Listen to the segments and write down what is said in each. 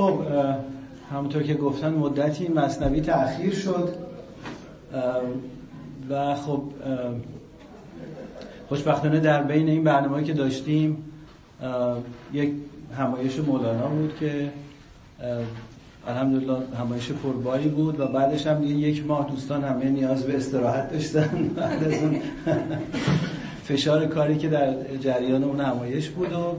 خب همونطور که گفتن مدتی مصنوی تأخیر شد و خب خوشبختانه در بین این برنامه که داشتیم یک همایش مولانا بود که الحمدلله همایش پرباری بود و بعدش هم یک ماه دوستان همه نیاز به استراحت داشتن. بعد از اون فشار کاری که در جریان اون همایش بود و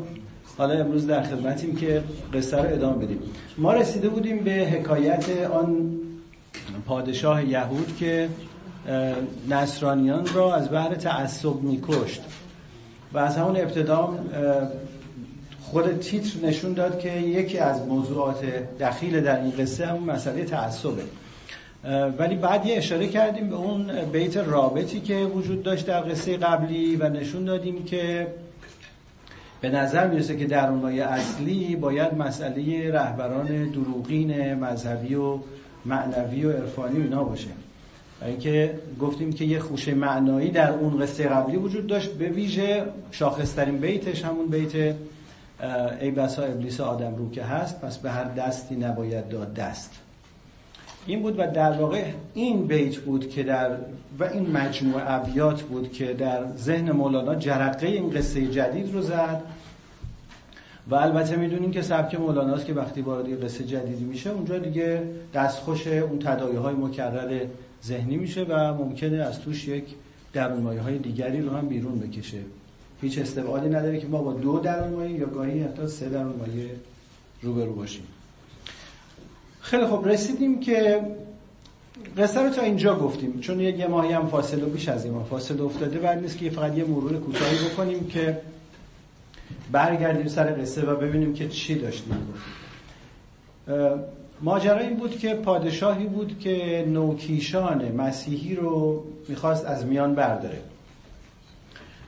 حالا امروز در خدمتیم که قصه رو ادامه بدیم. ما رسیده بودیم به حکایت آن پادشاه یهود که نصرانیان را از بحر تعصب میکشت. و از همون ابتدا خود تیتر نشون داد که یکی از موضوعات دخیل در این قصه همون مسئله تعصبه. ولی بعد یه اشاره کردیم به اون بیت رابطی که وجود داشت در قصه قبلی و نشون دادیم که به نظر می‌رسه که در اون اصلی باید مسئله رهبران دروغین مذهبی و معنوی و عرفانی اینا باشه. اینکه گفتیم که یه خوشه معنایی در اون قصه قبلی وجود داشت به ویژه شاخصترین بیتش همون بیت ای بسا ابلیس آدم رو که هست پس به هر دستی نباید داد دست. این بود و در واقع این بیت بود که در و این مجموع ابیات بود که در ذهن مولانا جرقه این قصه جدید رو زد. و البته می‌دونیم که سبک مولاناست که وقتی وارد قصه جدیدی میشه اونجا دیگه دستخوش اون تدایی های مکرر ذهنی میشه و ممکنه از توش یک درون های دیگری رو هم بیرون بکشه. هیچ استبعادی نداره که ما با دو درون یا گاهی حتی سه درون مایه روبرو باشیم. خیلی خب رسیدیم که قصه رو تا اینجا گفتیم. چون یه ماهی هم فاصله بیش از این فاصله افتاده بعد نیست که فقط یه مرور کوتاهی بکنیم که برگردیم سر قصه و ببینیم که چی داشتیم. ماجرا این بود که پادشاهی بود که نوکیشان مسیحی رو می‌خواست از میان برداره.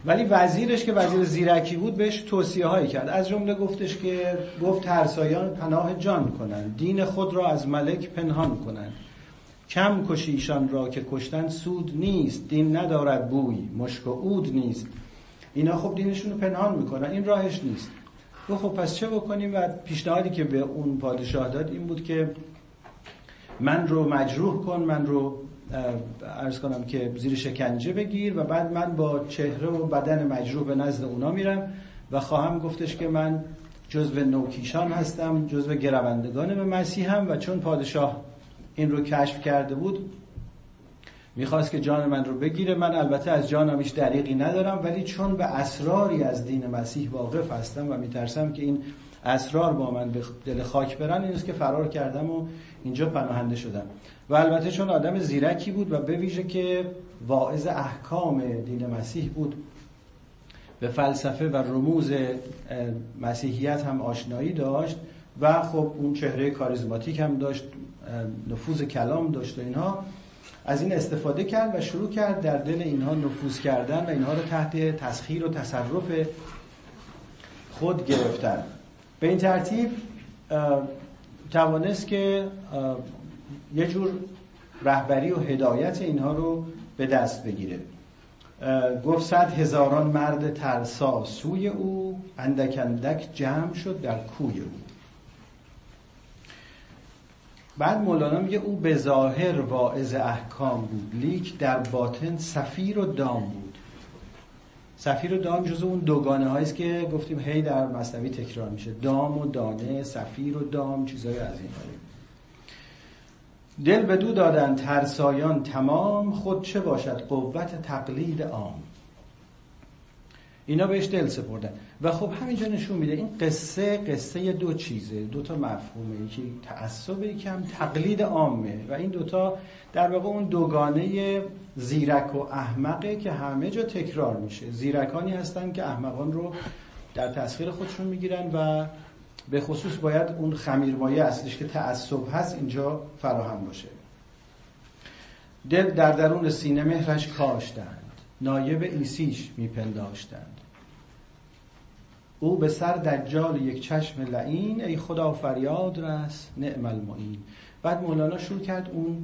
ولی وزیرش که وزیر زیرکی بود بهش توصیه هایی کرد. از جمله گفتش که گفت ترسایان پناه جان کنند دین خود را از ملک پنهان کنند کم کشیشان را که کشتن سود نیست. دین ندارد بوی. مشک و عود نیست. اینا خب دینشون رو پنهان می‌کنن. این راهش نیست. و خب پس چه بکنیم؟ و پیشنهادی که به اون پادشاه داد این بود که من رو مجروح کن من رو ارز کنم که زیر شکنجه بگیر و بعد من با چهره و بدن مجروح به نزد اونا میرم و خواهم گفتش که من جزو نوکیشان هستم جزو گروندگان به مسیح هم و چون پادشاه این رو کشف کرده بود می‌خواست که جان من رو بگیره. من البته از جانم هیچ دریقی ندارم ولی چون به اسراری از دین مسیح واقف هستم و میترسم که این اسرار با من به دل خاک برن این که فرار کردم و اینجا پناهنده شدم. و البته چون آدم زیرکی بود و به ویژه که واعظ احکام دین مسیح بود به فلسفه و رموز مسیحیت هم آشنایی داشت و خب اون چهره کاریزماتیک هم داشت نفوذ کلام داشت و اینها. از این استفاده کرد و شروع کرد در دل اینها نفوذ کردن و اینها رو تحت تسخیر و تصرف خود گرفتن. به این ترتیب توانست که یه جور رهبری و هدایت اینها رو به دست بگیره. گفت صد هزاران مرد ترسا سوی او اندک اندک جمع شد در کوی او. بعد مولانا میگه او به ظاهر واعظ احکام بود لیک در باطن سفیر و دام بود. سفیر و دام جزو اون دوگانه هاییست که گفتیم هی در مصنوی تکرار میشه. دام و دانه سفیر و دام چیزای از این دل به دو دادن ترسایان تمام خود چه باشد قوت تقلید عام؟ اینا بهش دل سپردن. و خب همینجا نشون میده این قصه قصه دو چیزه دو تا مفهومه یکی تعصب یکی هم تقلید عامه و این دوتا در واقع اون دوگانه زیرک و احمقه که همه جا تکرار میشه. زیرکانی هستن که احمقان رو در تسخیر خودشون می‌گیرن و به خصوص باید اون خمیرمایه اصلیش که تعصب هست اینجا فراهم باشه. دل در درون سینه مهرش کاشتند نایب ایسیش میپنداشتند. او به سر دجال یک چشم لعین ای خدا فریاد رس نعم المعین. بعد مولانا شروع کرد اون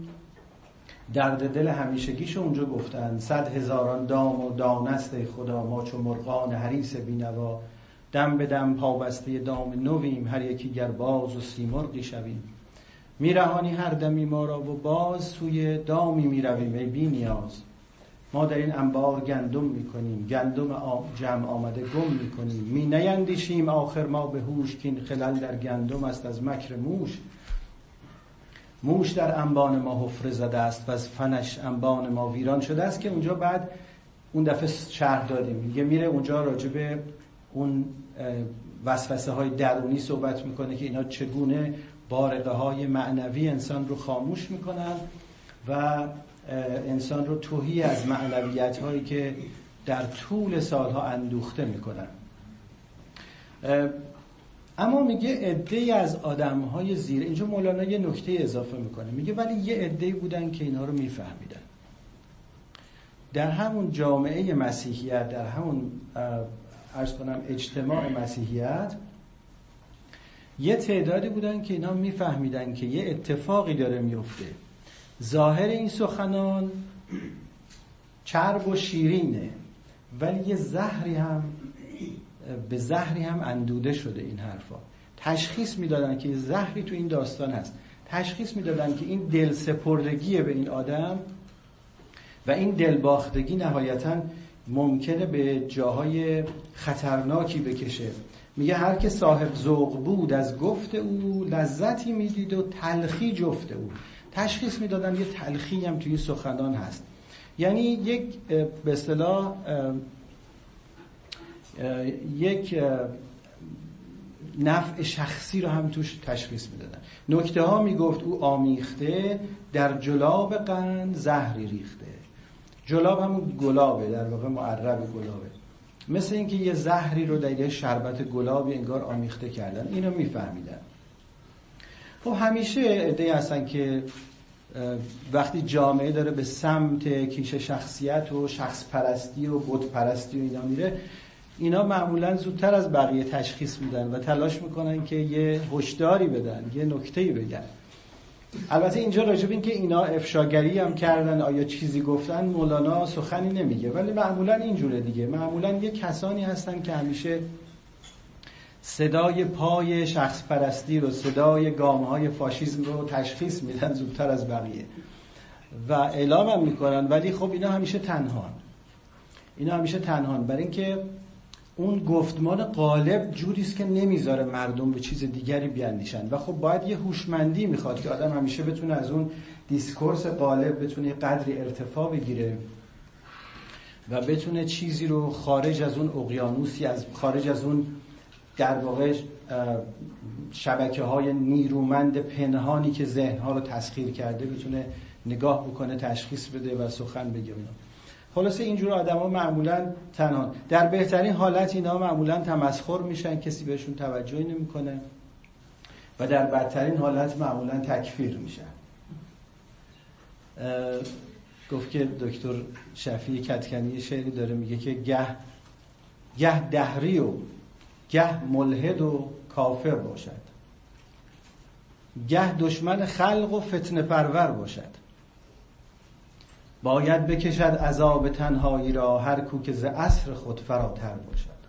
درد دل همیشگیشو اونجا گفتن. صد هزاران دام و دانست خدا ما چو مرغان حریس بینوا. دم به دم پابسته دام نویم هر یکی گر باز و سیمرغی شویم. میرهانی هر دمی ما را و باز سوی دامی می‌رویم ای بی نیاز. ما در این انبار گندم می‌کنیم. گندم جمع آمده گم می‌کنیم. می نیندیشیم آخر ما به هوش که این خلل در گندم است از مکر موش. موش در انبان ما حفره زده است و از فنش انبان ما ویران شده است که اونجا بعد اون دفعه شرح دادیم. میگه میره اونجا راجبه اون وسوسه های درونی صحبت می‌کنه که اینا چگونه بارقه های معنوی انسان رو خاموش می‌کنن و انسان رو توهی از معنویت هایی که در طول سالها اندوخته می‌کنن. اما میگه عده از آدم های زیر اینجا مولانا یه نکته اضافه می‌کنه. میگه ولی یه عده بودن که اینا رو میفهمیدن. در همون جامعه مسیحیت در همون ارز کنم اجتماع مسیحیت یه تعدادی بودن که اینا میفهمیدن که یه اتفاقی داره میفته ظاهر این سخنان چرب و شیرینه ولی یه زهری هم به زهری هم اندوده شده این حرفا. تشخیص می‌دادن که زهری تو این داستان هست. تشخیص می‌دادن که این دل سپردگی به این آدم و این دلباختگی نهایتا ممکنه به جاهای خطرناکی بکشه. میگه هر که صاحب ذوق بود از گفت او لذتی می‌دید و تلخی جفت او. تشخیص می‌دادن یه تلخی هم توی سخنان هست. یعنی یک به اصطلاح یک نفع شخصی رو هم توش تشخیص می‌دادن. نکته ها می‌گفت او آمیخته در جلاب قند زهری ریخته. جلاب همون گلابه در واقع معرب گلابه. مثل اینکه یه زهری رو در یه شربت گلابی انگار آمیخته کردن. اینو میفهمیدن. خب همیشه عده هستن که وقتی جامعه داره به سمت کیش شخصیت و شخص پرستی و بود پرستی و اینا میره اینا معمولا زودتر از بقیه تشخیص میدن و تلاش می‌کنن که یه هشداری بدن یه نکتهی بگن. البته اینجا راجب این که اینا افشاگری هم کردن آیا چیزی گفتن مولانا سخنی نمیگه. ولی معمولا اینجوره دیگه. معمولا یه کسانی هستن که همیشه صدای پای شخص پرستی رو صدای گامه های فاشیزم رو تشخیص میدن زودتر از بقیه. و اعلام هم می‌کنن ولی خب اینا همیشه تنهان. اینا همیشه تنهان. برای اینکه اون گفتمان غالب جوری است که نمی‌ذاره مردم به چیز دیگری بیاندیشن و خب باید یه هوشمندی می‌خواد که آدم همیشه بتونه از اون discourse غالب بتونه قدری ارتفاع بگیره و بتونه چیزی رو خارج از اون اقیانوسی از خارج از اون در واقع شبکه های نیرومند پنهانی که ذهنها رو تسخیر کرده بتونه نگاه بکنه تشخیص بده و سخن بگه خلاصه اینجور آدما معمولا تنها. در بهترین حالت اینا معمولا تمسخر میشن کسی بهشون توجهی نمی‌کنه. و در بدترین حالت معمولا تکفیر میشن. گفت که دکتر شفیع کتکنی شعری داره میگه که گه گه دهری و گه ملحد و کافر باشد. گه دشمن خلق و فتنه پرور باشد. باید بکشد عذاب تنهایی را هر کو که ز عصر خود فراتر باشد.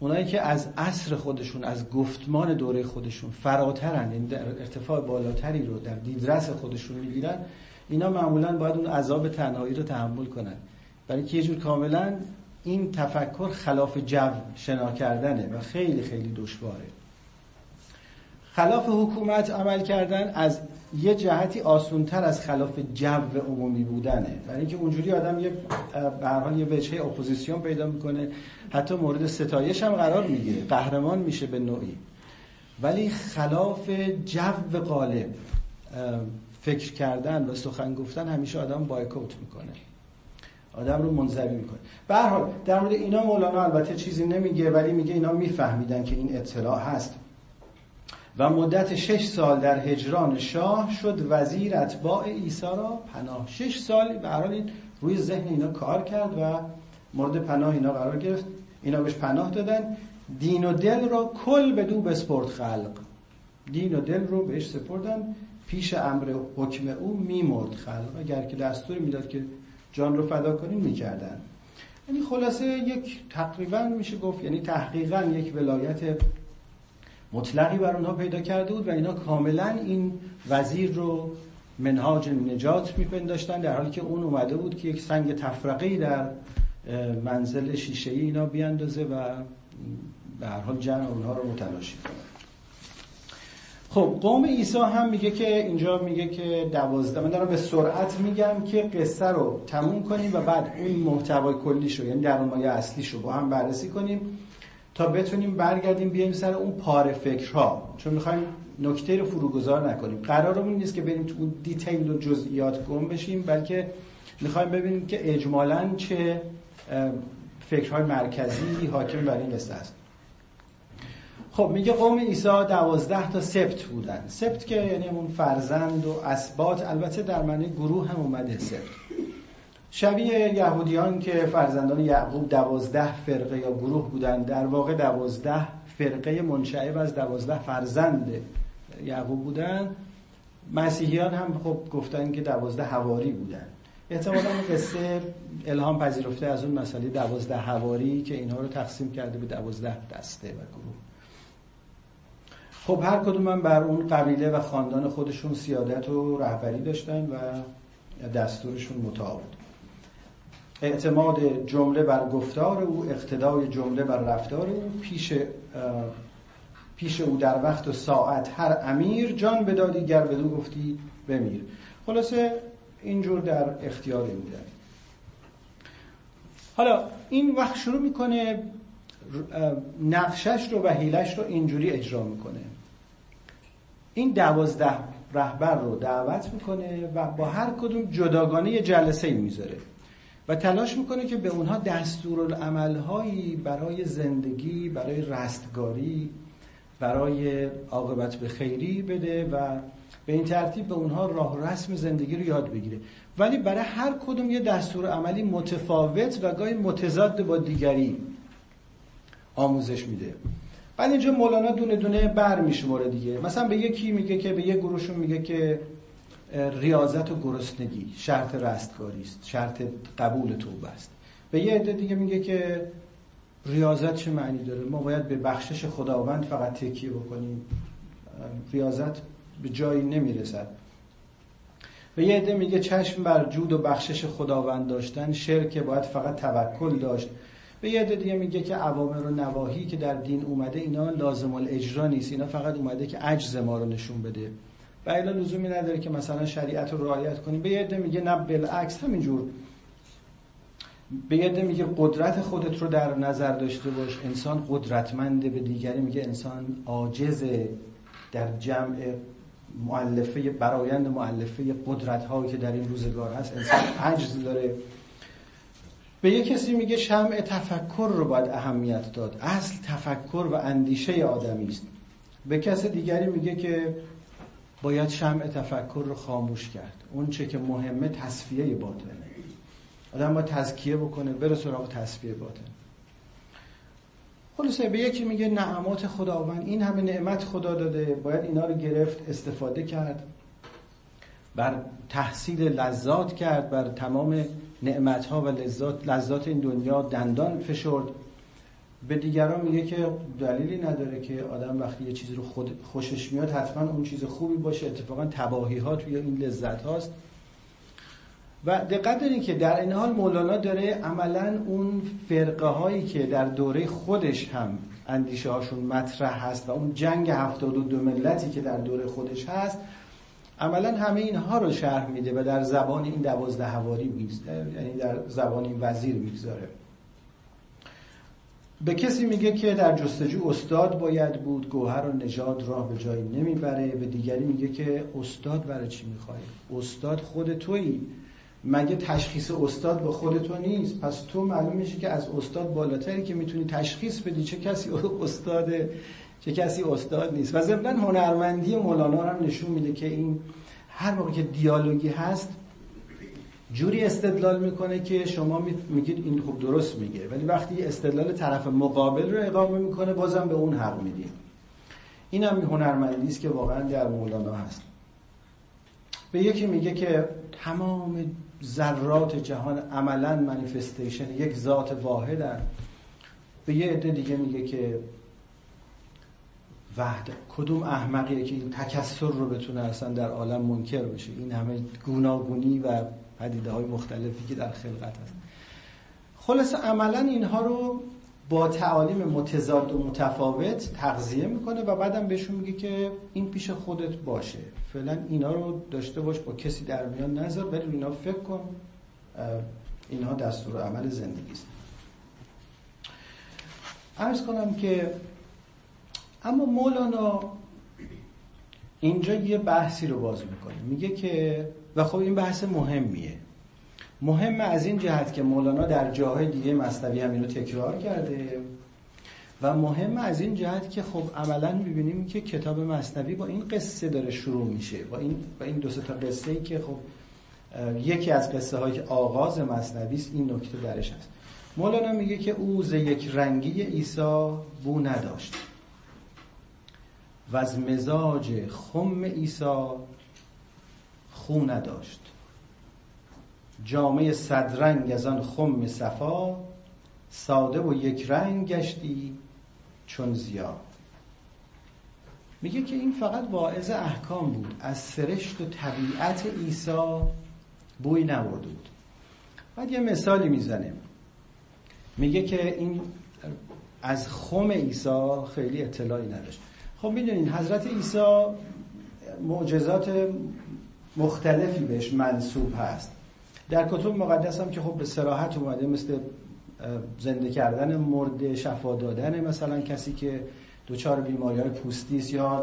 اونایی که از عصر خودشون از گفتمان دوره خودشون فراترن در ارتفاع بالاتری رو در دیدرس خودشون می‌گیرن اینا معمولا باید اون عذاب تنهایی رو تحمل کنن. برای که یه جور کاملا این تفکر خلاف جو شنا کردنه و خیلی خیلی دشواره. خلاف حکومت عمل کردن از یه جهتی آسونتر از خلاف جو عمومی بودنه. برای اینکه اونجوری آدم یه به حال یه وجهه اپوزیسیون پیدا می‌کنه حتی مورد ستایش هم قرار می‌گیره. قهرمان میشه به نوعی. ولی خلاف جو غالب فکر کردن و سخن گفتن همیشه آدم بایکوت می‌کنه. آدم رو منزوی می‌کنه. به هر حال در مورد اینا مولانا البته چیزی نمیگه ولی میگه اینا میفهمیدن که این اطلاع هست. و مدت شش سال در هجران شاه شد وزیر اتباع عیسی را پناه. شش سال به حال روی ذهن اینا کار کرد و مورد پناه اینا قرار گرفت. اینا بهش پناه دادن. دین و دل را کل به دو بسپرد خلق. دین و دل رو بهش سپردن. پیش امر حکم او میمرد خلق. اگر که دستور می‌داد که جان رو فدا کنین می‌کردن. یعنی خلاصه یک تقریبا میشه گفت یعنی تحقیقا یک ولایت مطلقی بر اونها پیدا کرده بود و اینا کاملا این وزیر رو منهاج نجات میپنداشتن در حالی که اون اومده بود که یک سنگ تفرقه در منزل شیشه ای اینا بیاندازه و به هر حال جمع اونها رو متلاشی کنه. خب قوم عیسی هم میگه که اینجا میگه که دوازده من دارم به سرعت میگم که قصه رو تموم کنیم و بعد اون محتوای کلیشو یعنی در مایه اصلیشو با هم بررسی کنیم تا بتونیم برگردیم بیایم سر اون پاره فکرها. چون می‌خوایم نکته رو فروگذار نکنیم. قرارمون نیست که بریم تو اون دیتیل و جزئیات گم بشیم بلکه می‌خوایم ببینیم که اجمالا چه فکرهای مرکزی حاکم بر این است خب میگه قوم عیسی دوازده تا سبت بودن. سبت که یعنی اون فرزند و اسبات البته در معنی گروه هم اومده سبت شبیه یهودیان که فرزندان یعقوب دوازده فرقه یا گروه بودن در واقع دوازده فرقه منشعب از دوازده فرزند یعقوب بودن. مسیحیان هم خب گفتن که دوازده هواری بودن. احتمالا قصه الهام پذیرفته از اون مسئله دوازده هواری که اینها رو تقسیم کرده به دوازده دسته و گروه. خب هر کدوم من بر اون قبیله و خاندان خودشون سیادت و رهبری داشتن و دستورشون متعاقد اعتماد جمله بر گفتار او اقتدای جمله بر رفتار او پیش پیش او در وقت و ساعت هر امیر جان بدادی گر بدو گفتی بمیر. خلاصه اینجور در اختیار بودن حالا این وقت شروع می‌کنه نقشش رو و حیلش رو اینجوری اجرا می‌کنه. این دوازده رهبر رو دعوت می‌کنه و با هر کدوم جداگانه یه جلسه می‌ذاره و تلاش می‌کنه که به اونها دستورالعملهایی برای زندگی برای رستگاری برای عاقبت به خیری بده و به این ترتیب به اونها راه رسم زندگی رو یاد بگیره. ولی برای هر کدوم یه دستور عملی متفاوت و گاهی متضاد با دیگری آموزش میده. بعد اینجا مولانا دونه دونه بر میشماره دیگه. مثلا به یکی میگه که به یه گروهشون میگه که ریاضت و گرسنگی شرط رستگاری است شرط قبول توبه است. به یه عده دیگه میگه که ریاضت چه معنی داره؟ ما باید به بخشش خداوند فقط تکیه بکنیم. ریاضت به جایی نمی‌رسد. به یه عده میگه چشم بر جود و بخشش خداوند داشتن شرک باید فقط توکل داشت. به یه دیگه میگه که عوامر و نواهی که در دین اومده اینا لازم الاجرا نیست. اینا فقط اومده که عجز ما رو نشون بده. و اینا لزومی نداره که مثلا شریعت رو رعایت کنیم. به یه میگه نه بالعکس همینجور. به یه میگه قدرت خودت رو در نظر داشته باش. انسان قدرتمنده به دیگری. میگه انسان عاجزه در جمع معلفه برایند معلفه قدرت هایی که در این روزگار هست. انسان عجز داره. به یه کسی میگه شمع تفکر رو باید اهمیت داد. اصل تفکر و اندیشه آدمی است. به کس دیگری میگه که باید شمع تفکر رو خاموش کرد. اون چه که مهمه تصفیه باطنه. آدم باید تزکیه بکنه بره سراغ تصفیه باطن. خلاصه به یکی میگه نعمات خداوند این همه نعمت خدا داده باید اینا رو گرفت استفاده کرد. بر تحصیل لذات کرد بر تمام نعمت ها و لذات, لذات این دنیا دندان فشرد. به دیگران میگه که دلیلی نداره که آدم وقتی یه چیزی رو خود خوشش میاد حتما اون چیز خوبی باشه. اتفاقا تباهی ها توی این لذت هاست. و دقت دارین که در این حال مولانا داره عملا اون فرقه هایی که در دوره خودش هم اندیشه هاشون مطرح هست و اون جنگ هفتاد و دو ملتی که در دوره خودش هست عملا همه اینها رو شرح میده و در زبان این دوازده هواری یعنی در زبان این وزیر می‌گذاره. به کسی میگه که در جستجو استاد باید بود گوهر و نژاد راه به جایی نمی‌بره. به دیگری میگه که استاد برای چی می‌خوای؟ استاد خود تویی. مگه تشخیص استاد با خود تو نیست؟ پس تو معلوم میشه که از استاد بالاتری که می‌تونی تشخیص بدی چه کسی استاد چه کسی استاد نیست. و ضمن هنرمندی مولانا هم نشون میده که این هر موقع که دیالوگی هست جوری استدلال می‌کنه که شما میگید این خوب درست میگه. ولی وقتی استدلال طرف مقابل رو اقامه می‌کنه بازم به اون حق میدیم. این هم هنرمندی است که واقعا در مولانا هست. به یکی میگه که تمام ذرات جهان عملا منیفستیشن یک ذات واحدن. به یه عده دیگه میگه که وحده کدوم احمقیه که این تکسر رو بتونه اصلا در عالم منکر بشه این همه گوناگونی و پدیده های مختلفی که در خلقت هست. خلاص عملا اینها رو با تعالیم متضاد و متفاوت تغذیه می‌کنه و بعدم بهشون میگه که این پیش خودت باشه. فعلا اینا رو داشته باش با کسی در میان نذار ولی اینا فکر کن اینها دستور عمل زندگی است. ارز کنم که اما مولانا اینجا یه بحثی رو باز می‌کنه. میگه که و خب این بحث مهمیه. مهم از این جهت که مولانا در جاهای دیگه مصنوی همین رو تکرار کرده و مهم از این جهت که خب عملا می‌بینیم که کتاب مصنوی با این قصه داره شروع میشه. با این با این دو تا قصه ای که خب یکی از قصه های آغاز مصنوی است این نکته درش هست. مولانا میگه که او ز یک رنگی عیسی بو نداشت. و از مزاج خم عیسی خو نداشت. جامعه صدرنگ از آن خم صفا ساده و یک رنگ گشتی چون زیا میگه که این فقط واعظ احکام بود. از سرشت و طبیعت عیسی بوی نبرده بود. بعد یه مثالی می‌زنه میگه که این از خم عیسی خیلی اطلاعی نداشت. خب می‌دونین حضرت عیسی معجزات مختلفی بهش منصوب هست. در کتب مقدس هم که خب به سراحت اومده مثل زنده کردن مرده شفا دادن مثلا کسی که دچار بیماری های پوستی یا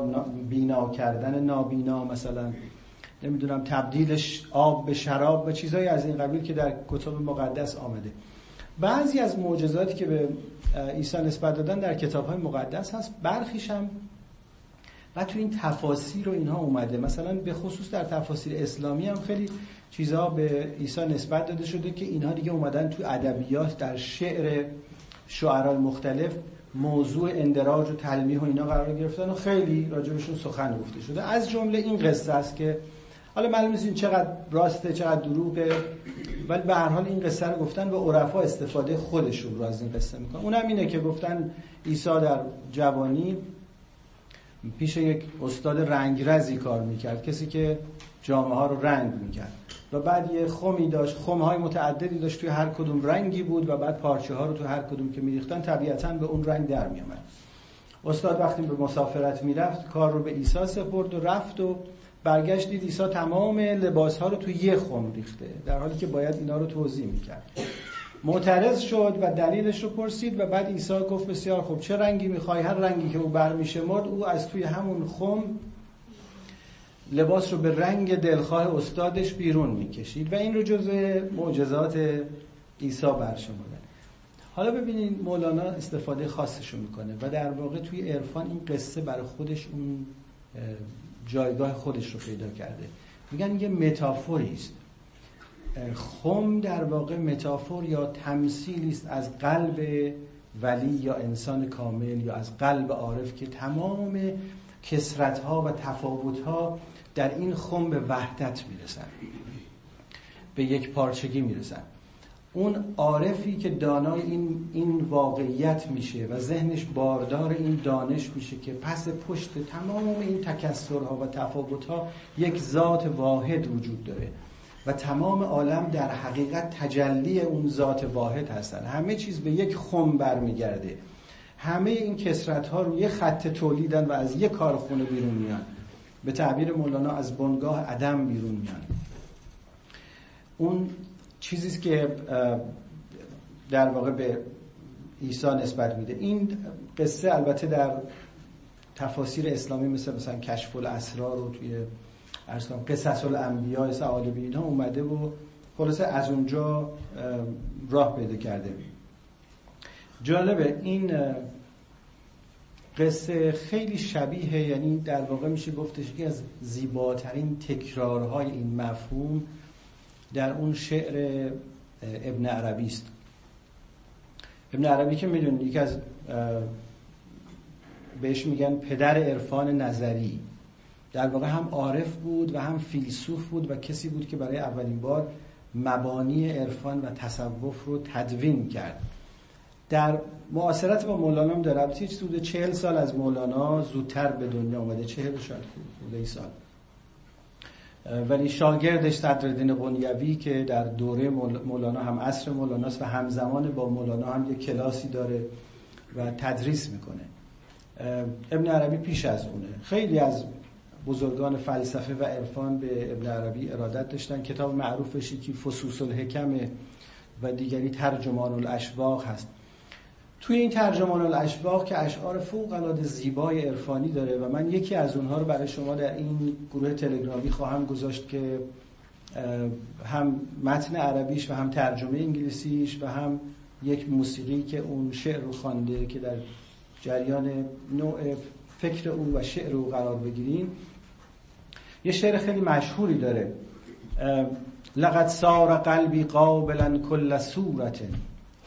بینا کردن نابینا مثلا نمی‌دونم تبدیلش آب به شراب و چیزهایی از این قبیل که در کتب مقدس آمده. بعضی از معجزاتی که به عیسی نسبت دادن در کتاب های مقدس هست. برخیش هم و تو این تفاسیر رو اینها اومده. مثلا به خصوص در تفاسیر اسلامی هم خیلی چیزها به عیسی نسبت داده شده که اینها دیگه اومدن تو ادبیات در شعر شعرهای مختلف موضوع اندراج و تلمیح و اینا قرار گرفتن و خیلی راجبشون سخن گفته شده. از جمله این قصه است که حالا معلوم نیست چقدر راسته چقدر دروغه ولی به هر حال این قصه رو گفتن و عرفا استفاده خودشون رو از این قصه می‌کنن. اونم اینه که گفتن عیسی در جوانی پیش یک استاد رنگرزی کار می‌کرد کسی که جامعه ها رو رنگ می‌کرد. و بعد یه خمی داشت خم های متعددی داشت توی هر کدوم رنگی بود و بعد پارچه ها رو تو هر کدوم که میریختن طبیعتا به اون رنگ در میامد استاد وقتی به مسافرت می‌رفت کار رو به عیسی سپرد و رفت و برگشت دید عیسی تمام لباس ها رو تو یه خم ریخته در حالی که باید اینا رو توضیح می‌کرد. معترض شد و دلیلش رو پرسید و بعد عیسی گفت بسیار خوب چه رنگی می‌خوای؟ هر رنگی که او برمیشه مرد او از توی همون خم لباس رو به رنگ دلخواه استادش بیرون می‌کشید و این رو جزء معجزات عیسی برشمرده حالا ببینید مولانا استفاده خاصش رو می‌کنه و در واقع توی عرفان این قصه برای خودش اون جایگاه خودش رو پیدا کرده. میگن یه متافوری است خم در واقع متافور یا تمثیلی است از قلب ولی یا انسان کامل یا از قلب عارف که تمام کسرت ها و تفاوت ها در این خم به وحدت می‌رسن به یک پارچگی می‌رسن. اون عارفی که دانای این, این واقعیت میشه و ذهنش باردار این دانش میشه که پس پشت تمام این تکسرها و تفاوتها یک ذات واحد وجود داره. و تمام عالم در حقیقت تجلی اون ذات واحد هستن. همه چیز به یک خم برمیگرده. همه این کسرت ها رو یه خط تولیدن و از یه کارخونه بیرون میان. به تعبیر مولانا از بنگاه عدم بیرون میان. اون چیزی که در واقع به عیسی نسبت میده. این قصه البته در تفاسیر اسلامی مثل مثلا کشف الاسرار رو توی ارسان قصص الانبیاء سعالبی اینها اومده و خلاصه از اونجا راه پیدا کرده. جالبه این قصه خیلی شبیه یعنی در واقع میشه گفتش که از زیباترین تکرارهای این مفهوم در اون شعر ابن عربی است. ابن عربی که می‌دونید یکی از بهش میگن پدر عرفان نظری. در واقع هم عارف بود و هم فیلسوف بود و کسی بود که برای اولین بار مبانی عرفان و تصوف رو تدوین کرد. در معاصرت با مولانا هم داره هیچ حدود چهل سال از مولانا زودتر به دنیا آمده چهل شاید سال. ولی شاگردش صدرالدین قنیوی که در دوره مولانا هم عصر مولاناست و همزمان با مولانا هم یک کلاسی داره و تدریس می‌کنه. ابن عربی پیش از اونه. خیلی از بزرگان فلسفه و عرفان به ابن عربی ارادت داشتن. کتاب معروفش که فسوس الحکم و دیگری ترجمان الاشواق هست. توی این ترجمان الاشواق که اشعار فوق العاده زیبای عرفانی داره و من یکی از اونها رو برای شما در این گروه تلگرامی خواهم گذاشت که هم متن عربیش و هم ترجمه انگلیسیش و هم یک موسیقی که اون شعر رو خوانده که در جریان نوع فکر او و شعر او قرار بگیریم. یه شعر خیلی مشهوری داره. لقد سار قلبی قابلا کل صورت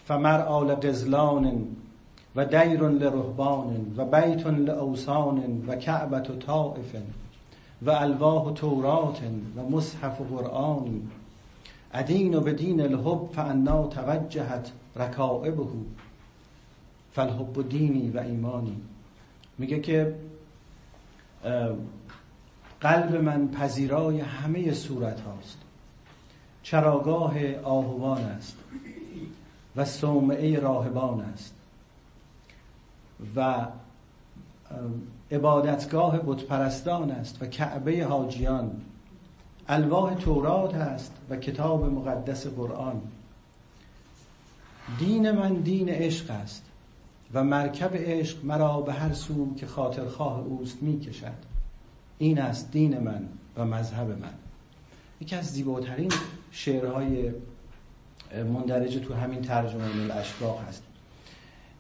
فمرعى لقزلان و دیر لرهبان و بیت لاوسان و کعبت طائف و الواح تورات و مصحف قرآن. ادین و بدین الحب فانا توجهت رکائبه فالحب دینی و ایمانی. میگه که قلب من پذیرای همه صورت هاست. چراگاه آهوان است و صومعه راهبان است و عبادتگاه بتپرستان است و کعبه حاجیان. الواح تورات است و کتاب مقدس قرآن. دین من دین عشق است و مرکب عشق مرا به هر سوم که خاطرخواه اوست می کشد این است دین من و مذهب من. یکی از زیباترین شعرهای مندرج تو همین ترجمه الاشباق هست.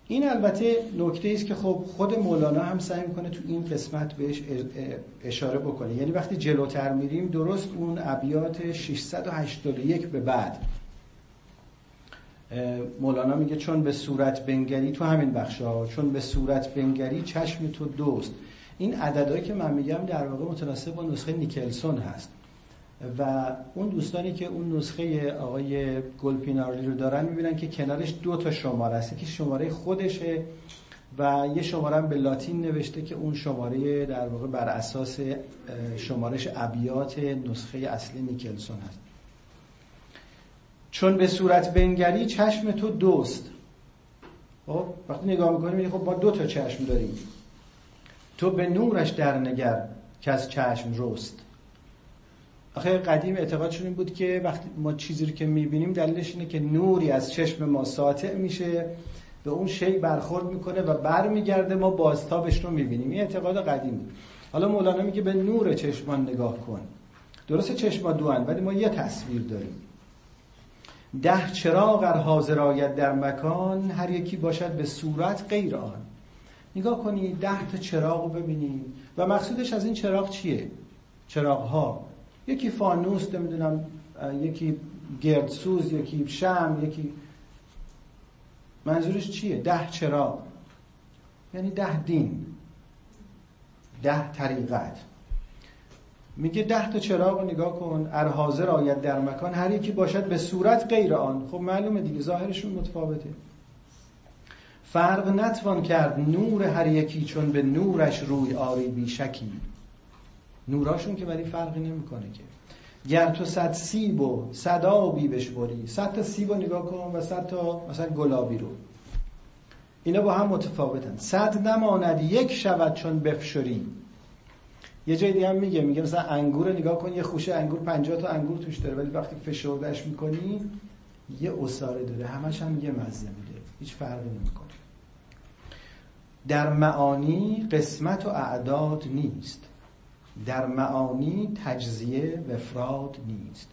این البته نکته است که خب خود مولانا هم سعی می‌کنه تو این قسمت بهش اشاره بکنه. یعنی وقتی جلوتر میریم درست اون ابیات 681 به بعد مولانا میگه چون به صورت بنگری تو همین بخش ها چون به صورت بنگری چشم تو دوست این عددهایی که من میگم در واقع متناسب با نسخه نیکلسون هست. و اون دوستانی که اون نسخه آقای گلپینارلی رو دارن می‌بینن که کنارش دو تا شماره است که شماره خودشه و یه شماره هم به لاتین نوشته که اون شماره در واقع بر اساس شمارش ابیات نسخه اصلی نیکلسون هست. چون به صورت بنگری چشم تو دوست. خب وقتی نگاه می‌کنیم خب ما دو تا چشم داریم. تو به نورش در نگر که از چشم رست. آخه قدیم اعتقادشون این بود که وقتی ما چیزی رو که می‌بینیم دلیلش اینه که نوری از چشم ما ساطع میشه به اون شی برخورد می‌کنه و برمیگرده ما بازتابش رو می‌بینیم. این اعتقاد قدیم حالا مولانا میگه به نور چشمان نگاه کن. درست چشما دوان ولی ما یه تصویر داریم. ده چراغ ار حاضر آید در مکان هر یکی باشد به صورت غیر آن. نگاه کنی ده تا چراغ رو ببینید و مقصودش از این چراغ چیه؟ چراغ ها یکی فانوس نمی‌دونم یکی گردسوز یکی شم یکی منظورش چیه؟ ده چراغ. یعنی ده دین. ده طریقت. میگه ده تا چراغ رو نگاه کن ار حاضر آید در مکان. هر یکی باشد به صورت غیر آن. خب معلومه دیگه ظاهرشون متفاوته. فرق نتوان کرد نور هر یکی چون به نورش روی آری بیشکی. نوراشون که ولی فرقی نمی‌کنه که. گر تو صد سیب و صد آبی بشوری صد تا سیب نگاه کن و صد تا مثلا گلابی رو. اینا با هم متفاوتن. صد نماند یک شود چون بفشری. یه جای دیگه هم میگه میگه مثلا انگور نگاه کن یه خوشه انگور 50 تا انگور توش داره. ولی وقتی فشردهش می‌کنی یه اساره داره. همش هم یه مزه میده. هیچ فرقی نمی‌کنه. در معانی قسمت و اعداد نیست. در معانی تجزیه و افراد نیست.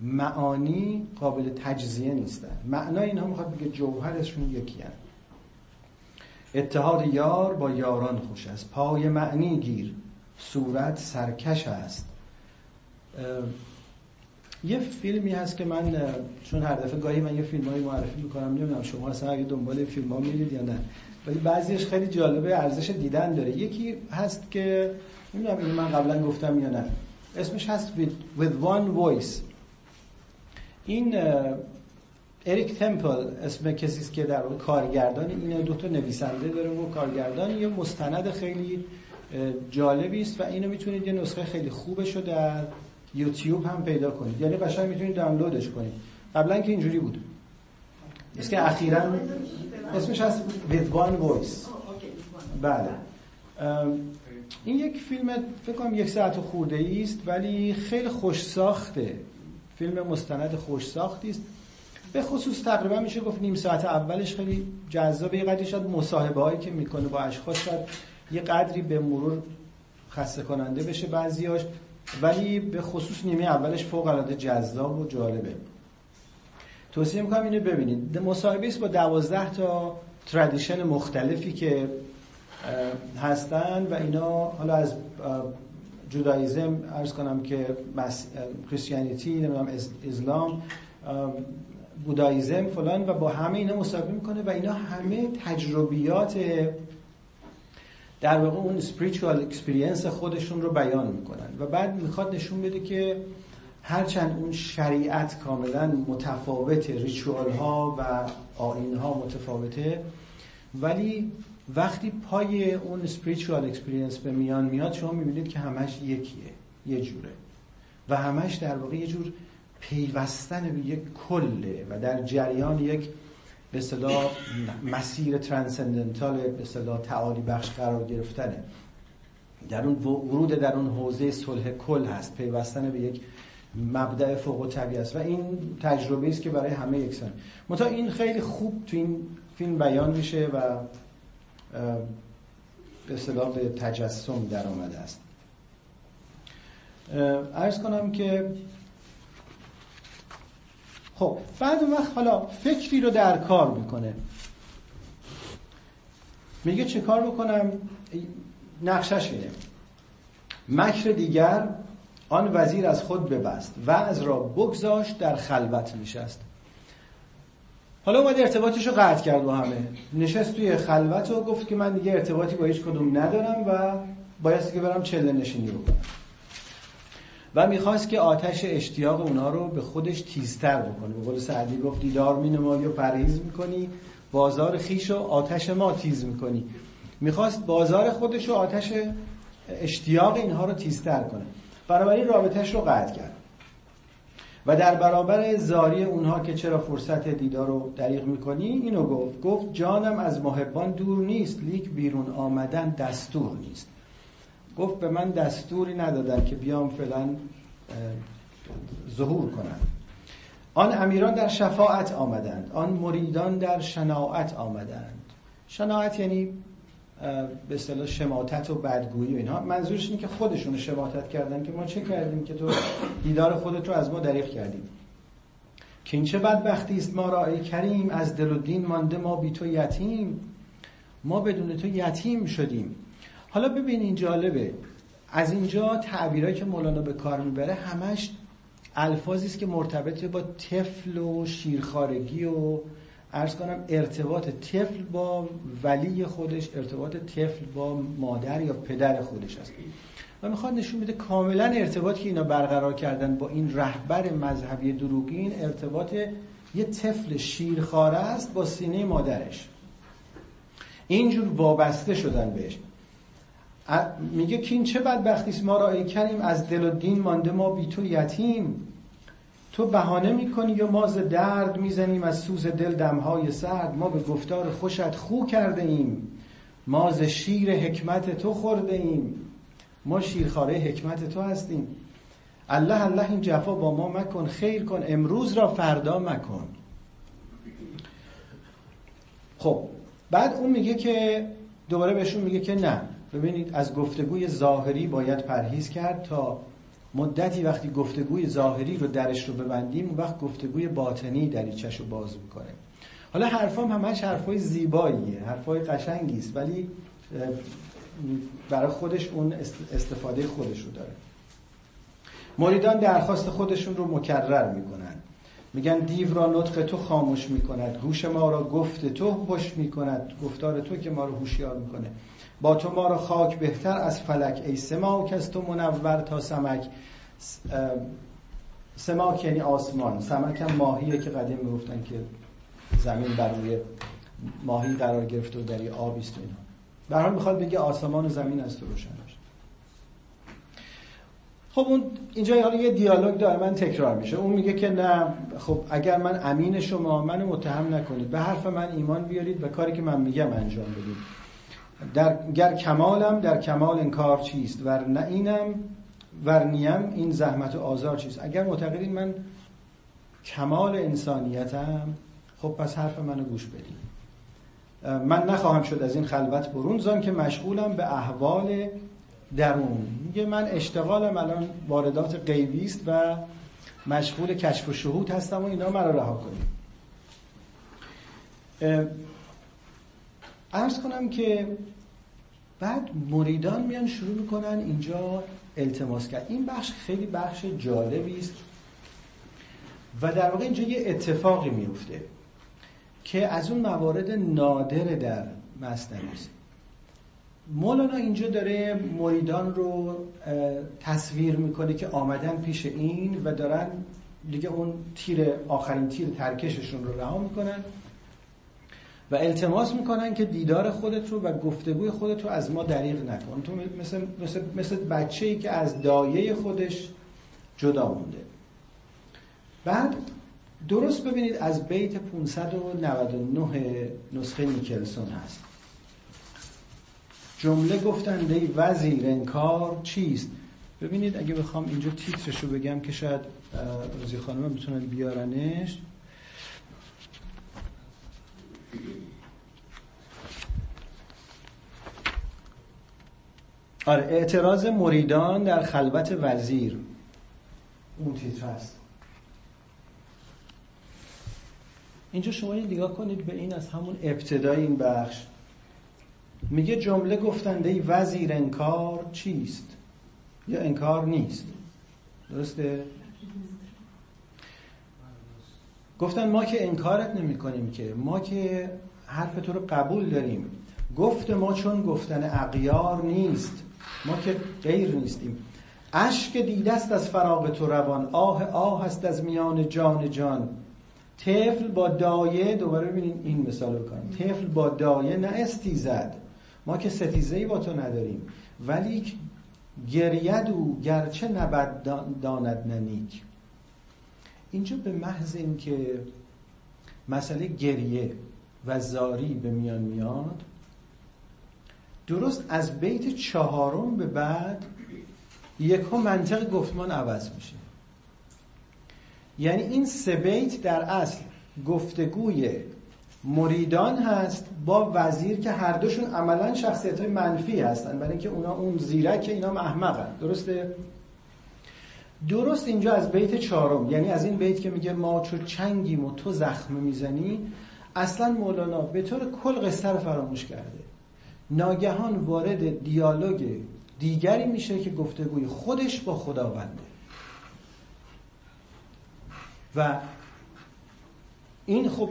معانی قابل تجزیه نیستن معنا اینها می‌خواد بگه جوهرشون یکی هست اتحاد یار با یاران خوش است. پای معنی گیر. صورت سرکش است. یه فیلمی هست که من چون هر دفعه گاهی من یه فیلمایی معرفی می‌کنم نمی‌دونم شما اصلا اگه دنبال فیلم ها میرید یا نه. ولی بعضیش خیلی جالبه ارزش دیدن داره. یکی هست که نمی‌دونم این من قبلا گفتم یا نه. اسمش هست with, with one voice. این اریک تمپل اسم کسی است که در کارگردان این دو تا نویسنده داره و کارگردان یه مستند خیلی جالبی است و اینو می‌تونید یه نسخه خیلی خوبش رو در یوتیوب هم پیدا کنید. یعنی قشنگ می‌تونید دانلودش کنید. قبلا که اینجوری بود. است که اخیرا اسمش هست one voice. بله. این یک فیلم فکر کنم یک ساعت خورده است ولی خیلی خوش ساخته فیلم مستند خوش ساختی است. به خصوص تقریبا میشه گفت نیم ساعت اولش خیلی جذابه. یه قدری شاید مصاحبه هایی که می‌کنه با اشخاص شاید یه قدری به مرور خسته کننده بشه بعضیاش ولی به خصوص نیمه اولش فوق العاده جذاب و جالبه. توصیه می‌کنم اینو ببینید. مصاحبه است با دوازده تا تردیشن مختلفی که هستن و اینا حالا از جودایزم ارز کنم که کریستیانیتی نمی‌دونم اسلام بودایزم فلان و با همه اینا مصاحبه می‌کنه و اینا همه تجربیات در واقع اون spiritual experience خودشون رو بیان می‌کنن. و بعد می‌خواد نشون بده که هرچند اون شریعت کاملا متفاوته ریچوال ها و آین ها متفاوته ولی وقتی پای اون spiritual experience به میان میاد شما می‌بینید که همش یکیه یه جوره. و همش در واقع یه جور پیوستن به یک کله و در جریان یک به اصطلاح مسیر ترانسندنتال به اصطلاح تعالی بخش قرار گرفتنه. در اون ورود در اون حوزه صلح کل هست پیوستن به یک مبدع فوق طبیعی است و این تجربه است که برای همه یکسان. متا این خیلی خوب تو این فیلم بیان میشه و به اصطلاح به تجسم در آمده است ارز کنم که خب بعد اون وقت حالا فکری رو در کار می‌کنه. میگه چه کار بکنم؟ نقشش اینه. مکر دیگر آن وزیر از خود ببست. و از را بگذاشت در خلوت نشست. حالا اومد ارتباطش رو قطع کرد با همه. نشست توی خلوت و گفت که من دیگه ارتباطی با هیچ کدوم ندارم و باید که برم چله نشینی بکنم و می‌خواست که آتش اشتیاق اونا رو به خودش تیزتر بکنه. به قول سعدی گفت دیدار مینمایی و پرهیز می‌کنی بازار خیش و آتش ما تیز می‌کنی می‌خواست بازار خودش و آتش اشتیاق اینها رو تیزتر کنه. بنابراین رابطهش رو قطع کرد. و در برابر زاری اونها که چرا فرصت دیدار رو دریغ می‌کنی؟ اینو گفت. گفت جانم از محبان دور نیست لیک بیرون آمدن دستور نیست. گفت به من دستوری ندادن که بیام فعلا ظهور کنم. آن امیران در شفاعت آمدند. آن مریدان در شناعت آمدند. شناعت یعنی به اصطلاح شماتت و بدگویی و اینها. منظورش اینه که خودشون شماتت کردن که ما چه کردیم که تو دیدار خودت رو از ما دریغ کردیم. که این چه بدبختی است ما را ای کریم از دل و دین مانده ما بی تو یتیم. ما بدون تو یتیم شدیم. حالا ببین این جالبه. از اینجا تعبیرهایی که مولانا به کار می‌بره همش الفاظی است که مرتبط با طفل و شیرخارگی و ارز کنم ارتباط طفل با ولی خودش ارتباط طفل با مادر یا پدر خودش است. و می‌خواد نشون بده کاملا ارتباط که اینا برقرار کردن با این رهبر مذهبی دروغین ارتباط یه طفل شیرخواره است با سینه مادرش. اینجور وابسته شدن بهش. میگه که این چه بدبختی ما را ای کریم از دل و دین مانده ما بی تو یتیم. تو بهانه می‌کنی یا ما ز درد می‌زنیم از سوز دل دمهای سرد؟ ما به گفتار خوشت خو کرده ایم. ما ز شیر حکمت تو خورده ایم. ما شیرخواره حکمت تو هستیم. الله الله این جفا با ما مکن خیر کن امروز را فردا مکن. خب بعد اون میگه که دوباره بهشون میگه که نه. ببینید از گفتگوی ظاهری باید پرهیز کرد تا مدتی وقتی گفتگوی ظاهری رو درش رو ببندیم اون وقت گفتگوی باطنی دریچش رو باز می‌کنه. حالا حرفام همش حرفای زیباییه حرفای قشنگی است ولی برای خودش اون استفاده خودش رو داره. مریدان درخواست خودشون رو مکرر می‌کنن. میگن دیو را نطق تو خاموش می‌کند گوش ما را گفت تو خوش می‌کند گفتار تو که ما رو هوشیار می‌کنه. با تو ما را خاک بهتر از فلک ای سماک از تو منور تا سمک. سماک یعنی آسمان. سمک هم ماهیه که قدیم می‌گفتن که زمین بر روی ماهی قرار گرفت و در آبی است اینا. به حال می‌خواد بگه آسمان و زمین از تو روشن خب اون اینجا حالا یه دیالوگ داره من تکرار میشه. اون میگه که نه خب اگر من امین شما منو متهم نکنید. به حرف من ایمان بیارید و کاری که من میگم انجام بدید. در گر کمالم در کمال این کار چیست؟ ور اینم ور نیم این زحمت و آزار چیست؟ اگر معتقدین من کمال انسانیتم خب پس حرف منو گوش بدید من نخواهم شد از این خلوت برون زان که مشغولم به احوال درون. میگه من اشتغالم الان واردات غیبی است و مشغول کشف و شهود هستم و اینا مرا رها کنید. ارز کنم که بعد مریدان میان شروع می‌کنن اینجا التماس کرد این بخش خیلی بخش جالبی است و در واقع اینجا یه اتفاقی میفته که از اون موارد نادر در مصنوی است. مولانا اینجا داره مریدان رو تصویر می‌کنه که آمدن پیش این و دارن دیگه اون تیر آخرین تیر ترکششون رو رها می‌کنن. و التماس می‌کنن که دیدار خودت رو و گفتگوی خودت رو از ما دریغ نکن. تو مثل, مثل, مثل بچه ای که از دایه خودش جدا مونده. بعد درست ببینید از بیت 599 نسخه نیکلسون هست. جمله گفتند ای وزیر انکار چیست؟ ببینید اگه بخوام اینجا تیترشو بگم که شاید روزی خانم بتونن بیارنش. آره اعتراض مریدان در خلوت وزیر. اون تیتر هست. اینجا شما یه نگاه کنید به این از همون ابتدای این بخش. میگه جمله گفتنده وزیر انکار چیست؟ یا انکار نیست. درسته؟ گفتن ما که انکارت نمی کنیم که ما که حرف تو رو قبول داریم. گفت ما چون گفتن اقیار نیست. ما که غیر نیستیم. اشک دیده است از فراغ تو روان. آه آه است از میان جان جان. طفل با دایه دوباره ببینید این مثال بکنیم طفل با دایه نه استیزد ما که ستیزه با تو نداریم. ولی گرید گرچه نبد داند ننیک اینجا به محض اینکه مسئله گریه و زاری به میان میاد درست از بیت چهارم به بعد یک منطق گفتمان عوض میشه. یعنی این سه بیت در اصل گفتگوی مریدان هست با وزیر که هر دوشون عملا شخصیت های منفی هستن برای اینکه اونا اون زیرک اینا احمقن. درسته؟ درست اینجا از بیت چهارم یعنی از این بیت که میگه ما چو چنگیم و تو زخم می‌زنی اصلا مولانا به طور کل قصه رو فراموش کرده. ناگهان وارد دیالوگ دیگری میشه که گفتگوی خودش با خداونده. و این خب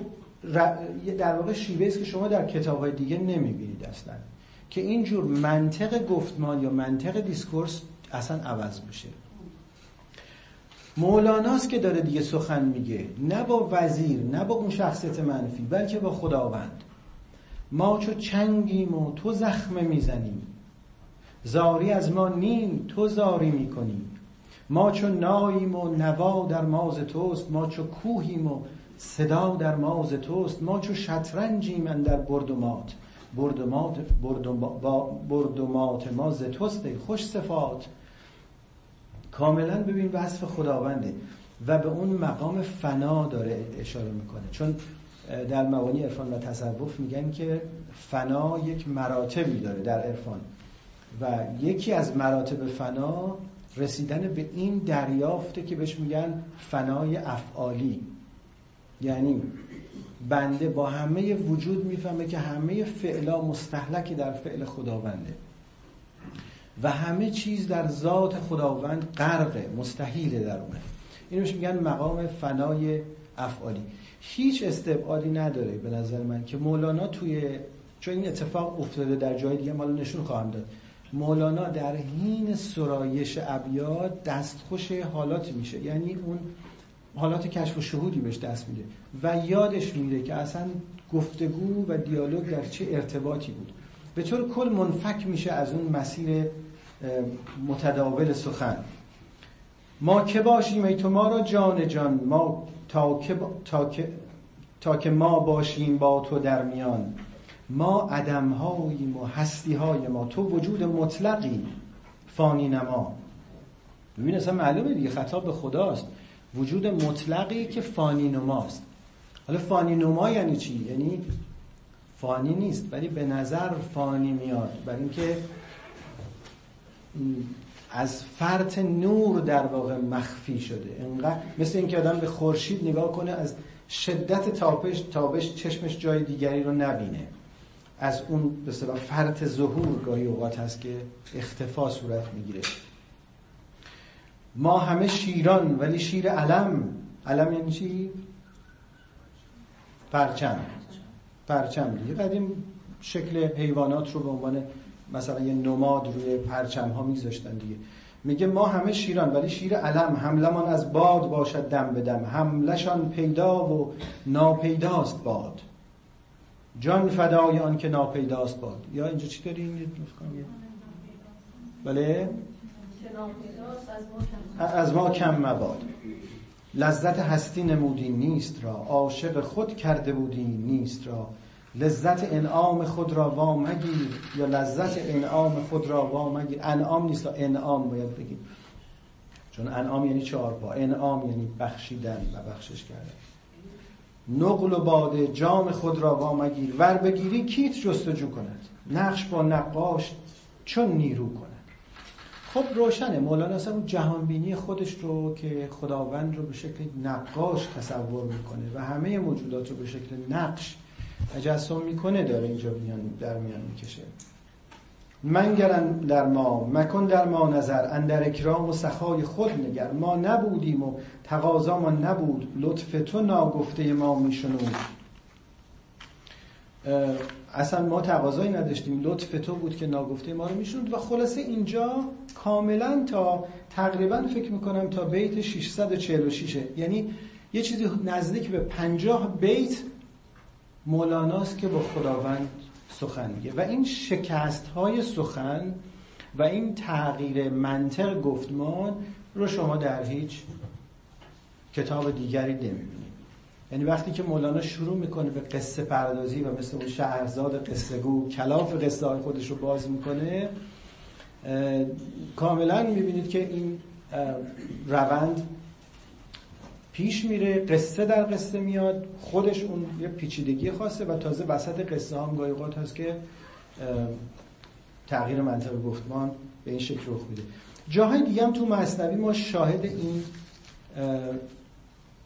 در واقع شیوه است که شما در کتاب های دیگه نمی‌بینید اصلا. که اینجور منطق گفتمان یا منطق discourse اصلا عوض میشه مولاناست که داره دیگه سخن میگه. نه با وزیر نه با اون شخصیت منفی بلکه با خداوند. ما چو چنگیم و تو زخم می‌زنیم. زاری از ما نیم تو زاری می‌کنیم. ما چو ناییم و نوا در ماز توست ما چو کوهیم و صدا در ماز توست ما چو شطرنجیم من در بردومات بردومات بردومات ما ز توست خوش صفات. کاملا ببین وصف خداونده و به اون مقام فنا داره اشاره می‌کنه. چون در مبانی عرفان و تصوف میگن که فنا یک مراتبی داره در عرفان و یکی از مراتب فنا رسیدن به این دریافته که بهش میگن فنای افعالی. یعنی بنده با همه وجود می‌فهمه که همه فعلا مستحلک در فعل خداونده. و همه چیز در ذات خداوند غرقه مستحیل در اونه اینو میگن مقام فنای افعالی. هیچ استبعادی نداره به نظر من که مولانا توی چون این اتفاق افتاده در جای دیگه مالا نشون خواهم داد. مولانا در حین سرایش ابیات دستخوش حالات میشه. یعنی اون حالات کشف و شهودی بهش دست میده. و یادش میره که اصلا گفتگو و دیالوگ در چه ارتباطی بود. به طور کل منفک میشه از اون مسیر متداول سخن. ما که باشیم ای تو ما را جان جان ما تا که, تا که, تا که ما باشیم با تو در میان. ما عدم هاییم و هستی های ما تو وجود مطلقی فانی نما ببین اصلا معلومه دیگه خطاب به خداست. وجود مطلقی که فانی نماست حالا فانی نما یعنی چی؟ یعنی فانی نیست ولی به نظر فانی میاد. برای اینکه از فرط نور در واقع مخفی شده. انقدر مثل اینکه آدم به خورشید نگاه کنه از شدت تابش تابش چشمش جای دیگری رو نبینه. از اون به فرط ظهور گاهی اوقات هست که اختفا صورت می‌گیره. ما همه شیران ولی شیر علم. علم یعنی چی؟ پرچم. پرچم دیگه. قدیم شکل حیوانات رو به عنوان مثلا یه نماد روی پرچم ها میذاشتن دیگه. میگه ما همه شیران ولی شیر علم حملمان از باد باشد دم به دم. حملشان پیدا و ناپیداست باد. جان فدای آن که ناپیداست باد. یا اینجا چی داریم بله؟ از ما کم مباد. لذت هستی نمودی نیست را. عاشق خود کرده بودی نیست را. لذت انعام خود را وامگیر یا لذت انعام خود را وامگیر انعام نیست انعام باید بگیم. چون انعام یعنی چهار پا. انعام یعنی بخشیدن و بخشش کردن. نقل و باده جام خود را وامگیر ور بگیری کیت جستجو کند؟ نقش با نقاش چون نیرو کند؟ خب روشنه. مولانا اصلا اون جهانبینی خودش رو که خداوند رو به شکل نقاش تصور می‌کنه و همه موجودات رو به شکل نقش تجسم می‌کنه داره اینجا میان در میان می‌کشه. منگرن در ما مکن در ما نظر اندر اکرام و سخای خود نگر. ما نبودیم و تقاضا ما نبود. لطف تو ناگفته ما میشنود. اصلا ما تقاضایی نداشتیم. لطف تو بود که ناگفته ما رو میشنود و خلاصه اینجا کاملا تا تقریبا فکر می‌کنم تا بیت 646 یعنی یه چیزی نزدیک به 50 بیت مولاناست که با خداوند سخن میگه. و این شکست های سخن و این تغییر منطق گفتمان رو شما در هیچ کتاب دیگری نمی‌بینید. یعنی وقتی که مولانا شروع می‌کنه به قصه پردازی و مثل اون شهرزاد قصه گو کلاف قصه های خودش رو باز می‌کنه کاملا می‌بینید که این روند پیش میره قصه در قصه میاد خودش اون یه پیچیدگی خاصه و تازه وسط قصه هم گاهی هست که تغییر منطق گفتمان به این شکل رخ میده. جاهای دیگه هم تو مصنوی ما شاهد این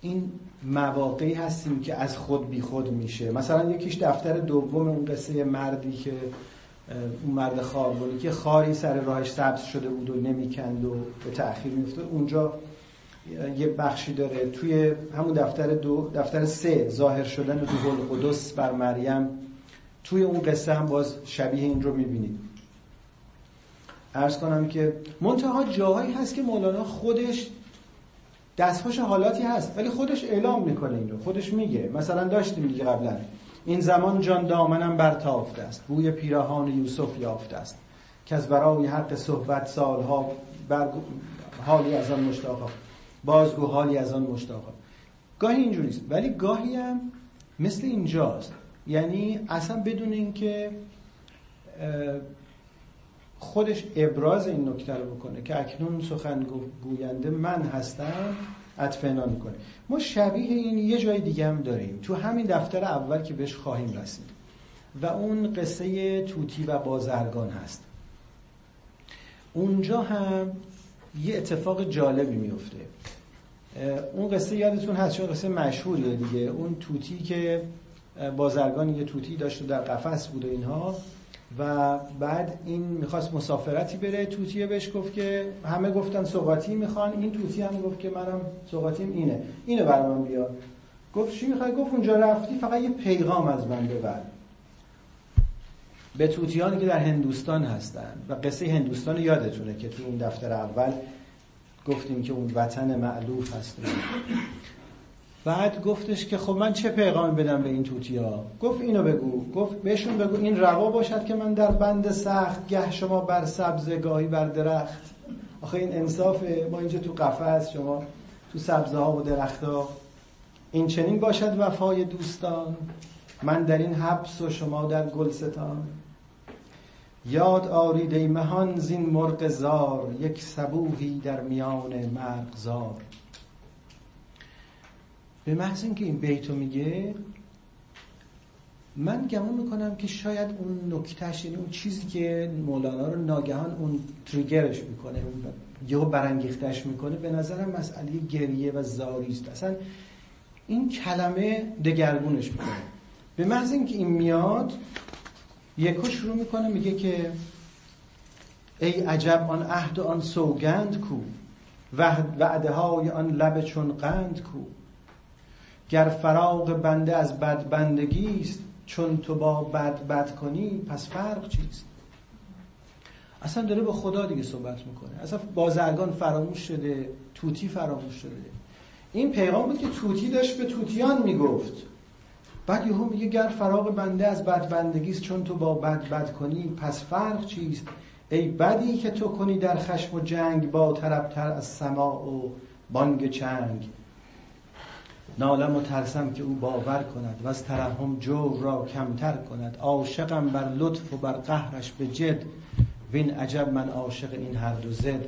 این مواقعی هستیم که از خود بی خود میشه. مثلا یکیش دفتر دوم اون قصه مردی که اون مرد خاربونی که خاری سر راهش سبز شده بود و نمی‌کند و به تأخیر میفته اونجا یه بخشی داره. توی همون دفتر دو دفتر سه ظاهر شدن روح القدس بر مریم توی اون قصه هم باز شبیه این رو می‌بینید. ارز کنم که منتها جاهایی هست که مولانا خودش دستخوش حالاتی هست ولی خودش اعلام می‌کنه این رو خودش میگه. مثلا داشتیم دیگه قبلا. این زمان جان دامنم برتافته است بوی پیراهان یوسف یافته است که از برای حق صحبت سالها بر حالی از آن مشتاق بازگو حالی از آن مشتاق گاهی اینجوریست ولی گاهی هم مثل اینجاست. یعنی اصلا بدون اینکه خودش ابراز این نکته رو بکنه که اکنون سخن گوینده من هستم اطفینا می‌کنه. ما شبیه این یه جای دیگه هم داریم. تو همین دفتر اول که بهش خواهیم رسید. و اون قصه توتی و بازرگان هست. اونجا هم یه اتفاق جالبی میفته اون قصه یادتون هست؟ چون قصه مشهوریه دیگه. اون توتی که بازرگان یه توتی داشت و در قفس بود و اینها. و بعد این می‌خواست مسافرتی بره. توتیه بهش گفت که همه گفتن سوقاتی می‌خوان. این توتی هم گفت که منم سوقاتیم اینه. اینو برام من بیار. گفت چی می‌خوای؟ گفت اونجا رفتی فقط یه پیغام از من ببر. به توتیانی که در هندوستان هستن. و قصه هندوستان یادتونه که تو اون دفتر اول گفتیم که اون وطن معلوف هست. بعد گفتش که خب من چه پیغامی بدم به این توتیا؟ گفت اینو بگو. گفت بهشون بگو این روا باشد که من در بند سخت گه شما بر سبز گاهی بر درخت. آخه این انصافه ما اینجا تو قفس شما تو سبزه ها و درخت ها این چنین باشد وفای دوستان. من در این حبس و شما در گلستان. یاد آرید مهان زین مرغ زار یک سبوهی در میان مرغزار به محض اینکه این بیتو میگه من گمان می‌کنم که شاید اون نکتهش یعنی اون چیزی که مولانا رو ناگهان اون تریگرش می‌کنه یا برانگیختش می‌کنه به نظرم مسئله گریه و زاری است. اصلا این کلمه دگرگونش می‌کنه. به محض اینکه این میاد یکو شروع می‌کنه میگه که ای عجب آن عهد آن سوگند کو وعده های آن لب چون قند کو. گر فراغ بنده از بد بندگی است چون تو با بد بد کنی پس فرق چیست؟ اصلا داره با خدا دیگه صحبت می‌کنه. اصلا بازرگان فراموش شده توتی فراموش شده. این پیغام بود که توتی داشت به توتیان می‌گفت. بعد یهو میگه گر فراغ بنده از بد بندگی است چون تو با بد بد کنی پس فرق چیست؟ ای بدی که تو کنی در خشم و جنگ با طربتر از سماع و بانگ چنگ. نالم و ترسم که او باور کند و از ترحم جور را کمتر کند. عاشقم بر لطف و بر قهرش به جد. وین عجب من عاشق این هر دو زد.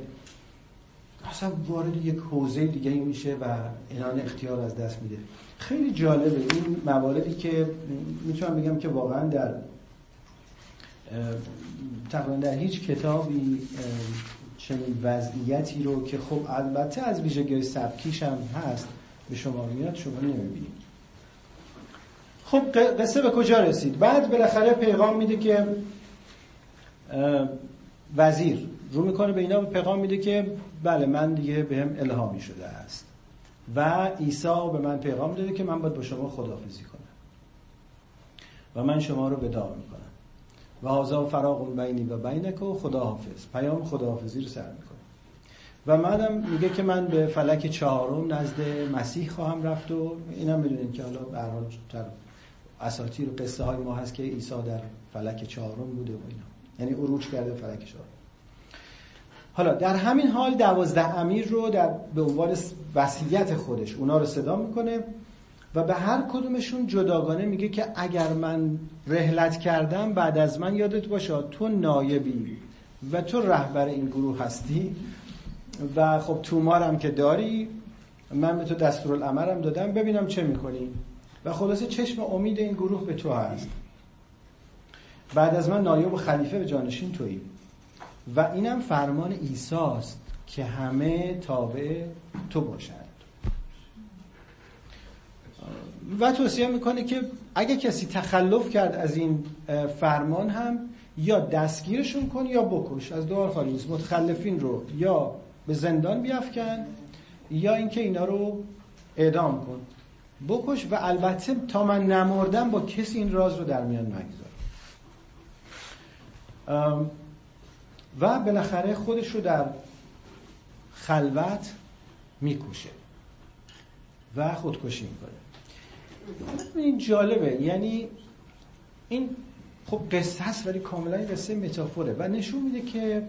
اصلا وارد یک حوزه دیگه میشه و اینان اختیار از دست میده. خیلی جالبه. این مواردی که می‌تونم بگم که واقعا در تقریبا در هیچ کتابی چنین وضعیتی رو که خب البته از ویژگی سبکیش هم هست به شما میاد شما نمی‌بینید. خب قصه به کجا رسید؟ بعد بالاخره پیغام میده که وزیر رو می‌کنه به اینا پیغام میده که بله من دیگه به هم الهامی شده است. و عیسی به من پیغام داده که من باید با شما خداحافظی کنم. و من شما رو ودا می‌کنم. و هازا فراغ بینی و بینک و خداحافظ. پیام خداحافظی رو سر می‌کنه و منم میگه که من به فلک چهارم نزد مسیح خواهم رفت و اینم بدونین که حالا به هر اساطیر و قصه های ما هست که عیسی در فلک چهارم بوده و اینا. یعنی عروج کرده فلک چهارم. حالا در همین حال دوازده امیر رو در به عنوان وصیت خودش. اونا رو صدا می‌کنه و به هر کدومشون جداگانه میگه که اگر من رحلت کردم بعد از من یادت باشه تو نایبی و تو رهبر این گروه هستی و خب تومارم که داری من به تو دستورالعملم دادم ببینم چه می‌کنی. و خلاصه چشم امید این گروه به تو هست. بعد از من نایب و خلیفه به جانشین تویی. و اینم فرمان ایساست که همه تابع تو باشند. و توصیه می‌کنه که اگه کسی تخلف کرد از این فرمان هم یا دستگیرشون کن یا بکش. از دو خالی نیست متخلفین رو یا به زندان بیافکن یا اینکه اینا رو اعدام کن. بکش و البته تا من نمردم با کسی این راز رو در میان نگذار. و بالاخره خودش رو در خلوت میکوشه و خودکشی می‌کنه. این جالبه. یعنی این خب قصه هست ولی کاملا قصه متافوره. و نشون میده که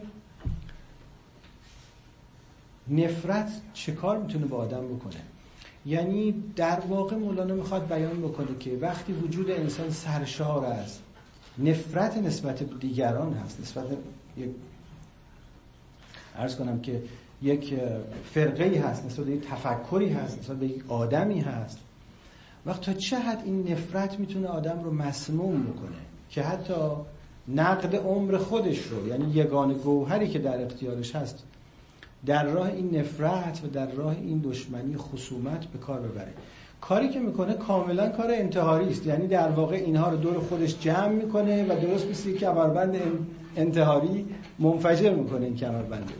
نفرت چه کار می‌تونه با آدم بکنه. یعنی در واقع مولانا می‌خواد بیان بکنه که وقتی وجود انسان سرشار است نفرت نسبت دیگران هست نسبت یک ارز کنم که یک فرقه هست نسبت یک تفکری هست نسبت به یک آدمی هست. وقت تا چه حد این نفرت می‌تونه آدم رو مسموم بکنه؟ که حتی نقد عمر خودش رو یعنی یگان گوهری که در اختیارش هست در راه این نفرت و در راه این دشمنی خصومت به کار ببره. کاری که می‌کنه کاملا کار انتحاری است. یعنی در واقع اینها رو دور خودش جمع می‌کنه و درست مثل کمربند انتحاری منفجر می‌کنه این کمربنده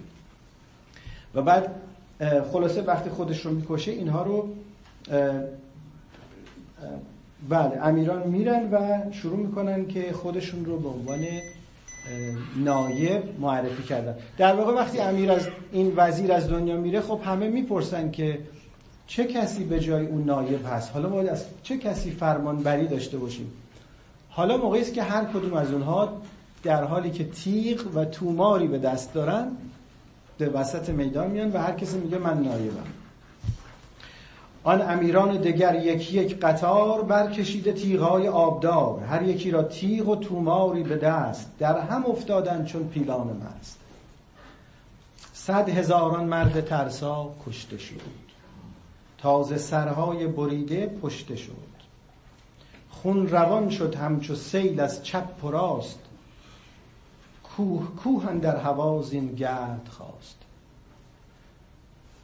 و بعد خلاصه وقتی خودش رو می‌کشه اینها رو بله امیران میرن و شروع می‌کنن که خودشون رو به عنوان نایب معرفی کردن. در واقع وقتی امیر از این وزیر از دنیا میره خب همه می‌پرسن که چه کسی به جای اون نایب هست؟ حالا باید از چه کسی فرمانبری داشته باشیم؟ حالا موقعی است که هر کدوم از اونها در حالی که تیغ و توماری به دست دارن به وسط میدان میان و هر کسی میگه من نایبم. آن امیران دگر یکی یک قطار برکشیده تیغهای آبدار. هر یکی را تیغ و توماری به دست در هم افتادن چون پیلان مست. صد هزاران مرد ترسا کشته شد. تازه سرهای بریده پشته شد. خون روان شد همچو سیل از چپ و کوه کوهن در هوا زین گرد خواست.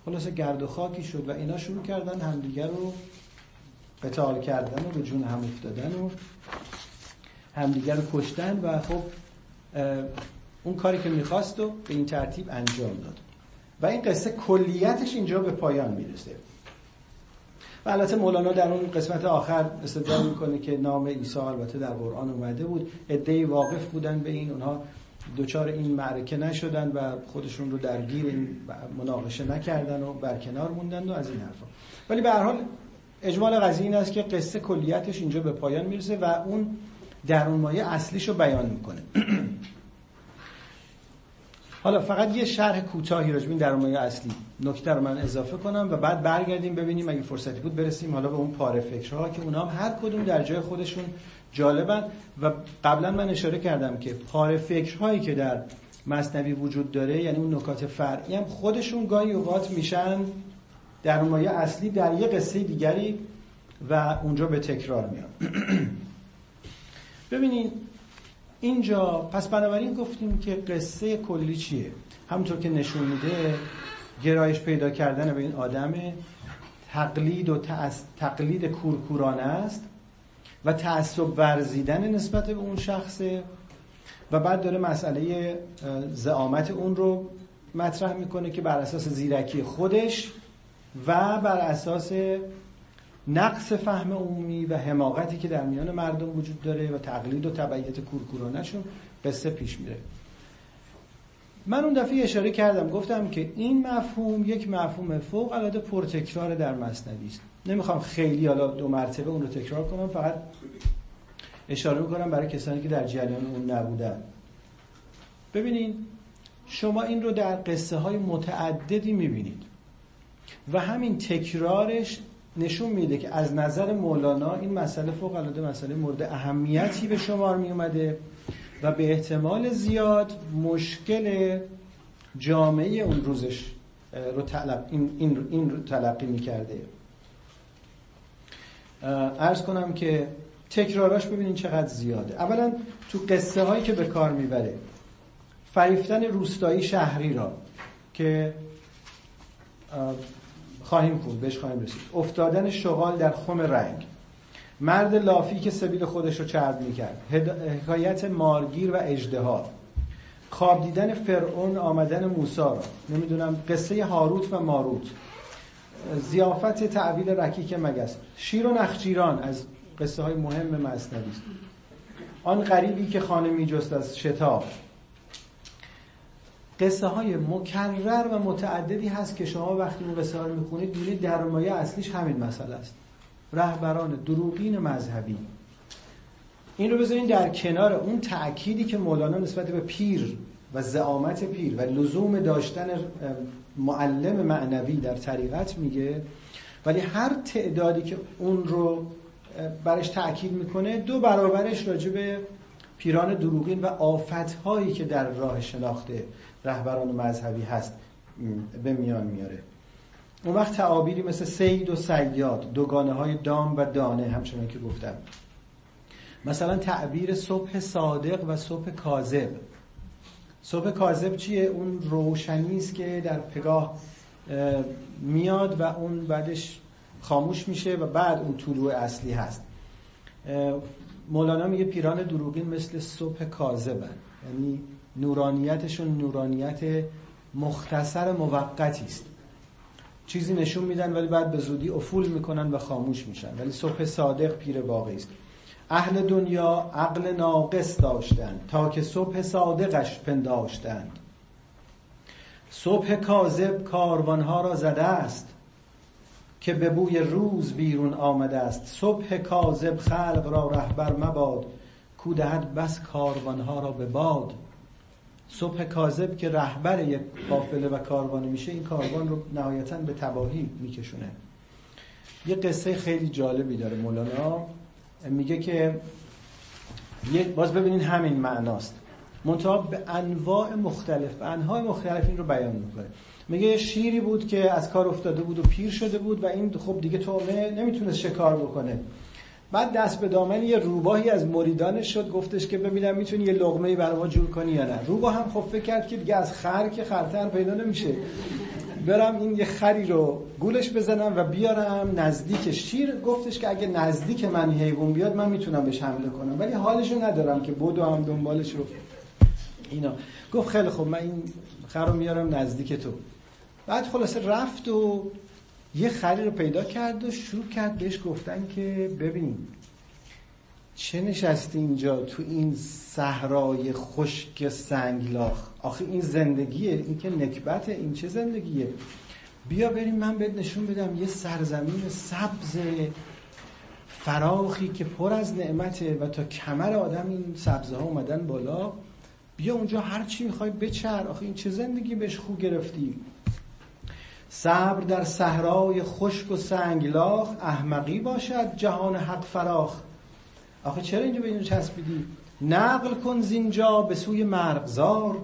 خلاصه گرد و خاکی شد و اینا شروع کردن همدیگر رو قتال کردن و به جون هم افتادن و همدیگر رو کشتن و خب اون کاری که می‌خواست و به این ترتیب انجام داد. و این قصه کلیتش اینجا به پایان می‌رسه. و البته مولانا در اون قسمت آخر استدلال می‌کنه که نام عیسی البته در قرآن اومده بود. عده‌ای واقف بودن به این اونها دوچار این معرکه نشدن و خودشون رو درگیر این مناقشه نکردن و برکنار موندن و از این حرفا. ولی به هر حال اجمال قضیه این است که قصه کلیتش اینجا به پایان می‌رسه و اون درون مایه اصلیش رو بیان می‌کنه. حالا فقط یه شرح کوتاهی راجع به درون مایه اصلی نکته رو من اضافه کنم و بعد برگردیم ببینیم اگه فرصتی بود برسیم حالا به اون پاره فکرها که اونا هم هر کدوم در جای خودشون جالبن. و قبلا من اشاره کردم که پاره فکرهایی که در مصنوی وجود داره یعنی اون نکات فرعی هم خودشون گاهی اوقات میشن در مایه اصلی در یه قصه دیگری و اونجا به تکرار میان. ببینید اینجا پس بنابراین گفتیم که قصه کلی چیه؟ همونطور که نشون میده گرایش پیدا کردن به این آدم تقلید و تقلید کورکورانه است. و تعصب ورزیدن نسبت به اون شخصه. و بعد داره مسئله زعامت اون رو مطرح می‌کنه که بر اساس زیرکی خودش و بر اساس نقص فهم عمومی و حماقتی که در میان مردم وجود داره و تقلید و تبعیت کورکورانشون قصه پیش میره. من اون دفعه اشاره کردم گفتم که این مفهوم یک مفهوم فوق العاده پرتکرار در مصنوی است. نمی‌خوام خیلی حالا دو مرتبه اون رو تکرار کنم فقط اشاره می‌کنم برای کسانی که در جریان اون نبودن. ببینید شما این رو در قصه های متعددی می‌بینید و همین تکرارش نشون میده که از نظر مولانا این مسئله فوق العاده مسئله مورد اهمیتی به شمار می اومده و به احتمال زیاد مشکل جامعه اون روزش رو تلق... این, این, این رو تلقی می‌کرده. ارز کنم که تکراراش ببینین چقدر زیاده. اولا تو قصه هایی که به کار می‌بره فریفتن روستایی شهری را که خواهیم کن بهش خواهیم رسید. افتادن شغال در خم رنگ. مرد لافی که سبیل خودش رو چرد می‌کرد. حکایت مارگیر و اجدها خواب دیدن فرعون آمدن موسا را. نمی‌دونم قصه هاروت و ماروت. زیافت تعویل رکیک مگس. شیر و نخجیران از قصه های مهم مصنوی است. آن غریبی که خانه میجست از شتاب. قصه های مکرر و متعددی هست که شما وقتی اون قصه ها رو می‌خونید دیدید در مایه اصلیش همین مسئله است. رهبران دروغین مذهبی. این رو بذارین در کنار اون تأکیدی که مولانا نسبت به پیر و زعامت پیر و لزوم داشتن معلم معنوی در طریقت میگه ولی هر تعدادی که اون رو برش تأکید می‌کنه دو برابرش راجع پیران دروغین و آفتهایی که در راه شناخت رهبران مذهبی هست به میان میاره. اون وقت تعابیری مثل سید و سیاد دوگانه های دام و دانه همچنان که گفتم. مثلا تعبیر صبح صادق و صبح کاذب. صبح کاذب چیه؟ اون روشنی است که در پگاه میاد و اون بعدش خاموش میشه و بعد اون طلوع اصلی هست. مولانا میگه پیران دروغین مثل صبح کاذبن. یعنی نورانیتشون نورانیت مختصر موقتی است. چیزی نشون میدن ولی بعد به زودی افول می‌کنن و خاموش میشن. ولی صبح صادق پیر واقعی است. اهل دنیا عقل ناقص داشتند تا که صبح صادقش پنداشتند. صبح کاذب کاروانها را زده است که به بوی روز بیرون آمده است. صبح کاذب خلق را رهبر مباد کودهد بس کاروانها را به باد. صبح کاذب که رهبر یک قافله و کاروانی میشه این کاروان رو نهایتا به تباهی میکشونه. یه قصه خیلی جالبی داره مولانا. میگه که باز ببینین همین معناست. منتها به انواع مختلف به انواع مختلف این رو بیان می‌کنه. میگه شیری بود که از کار افتاده بود و پیر شده بود و این خب دیگه تومه نمی‌تونست شکار بکنه. بعد دست به دامن یه روباهی از مریدانش شد گفتش که ببینم می‌تونی یه لغمه برای ما جور کنی یا نه. روباه هم خب فکر کرد که دیگه از خر که خرتر پیدا نمیشه. برم این یه خری رو گولش بزنم و بیارم نزدیک شیر. گفتش که اگه نزدیک من حیوان بیاد من می‌تونم بهش حمله کنم. ولی حالشو ندارم که بدو هم دنبالش رو. اینا. گفت خیلی خب من این خر رو میارم نزدیک تو. بعد خلاصه رفت و یه خری رو پیدا کرد و شروع کرد بهش گفتن که ببین چه نشستی اینجا تو این صحرای خشک سنگلاخ آخه این زندگیه این که نکبته این چه زندگیه؟ بیا بریم من بهت نشون بدم یه سرزمین سبز فراخی که پر از نعمته و تا کمر آدم این سبزه ها اومدن بالا. بیا اونجا هر چی می‌خوای بچر. آخه این چه زندگی بهش خو گرفتی؟ صبر در صحرای خشک و سنگلاخ احمقی باشد جهان حق فراخ. آخه چرا اینجا به اینو چسبیدی؟ نقل کن زینجا به سوی مرغزار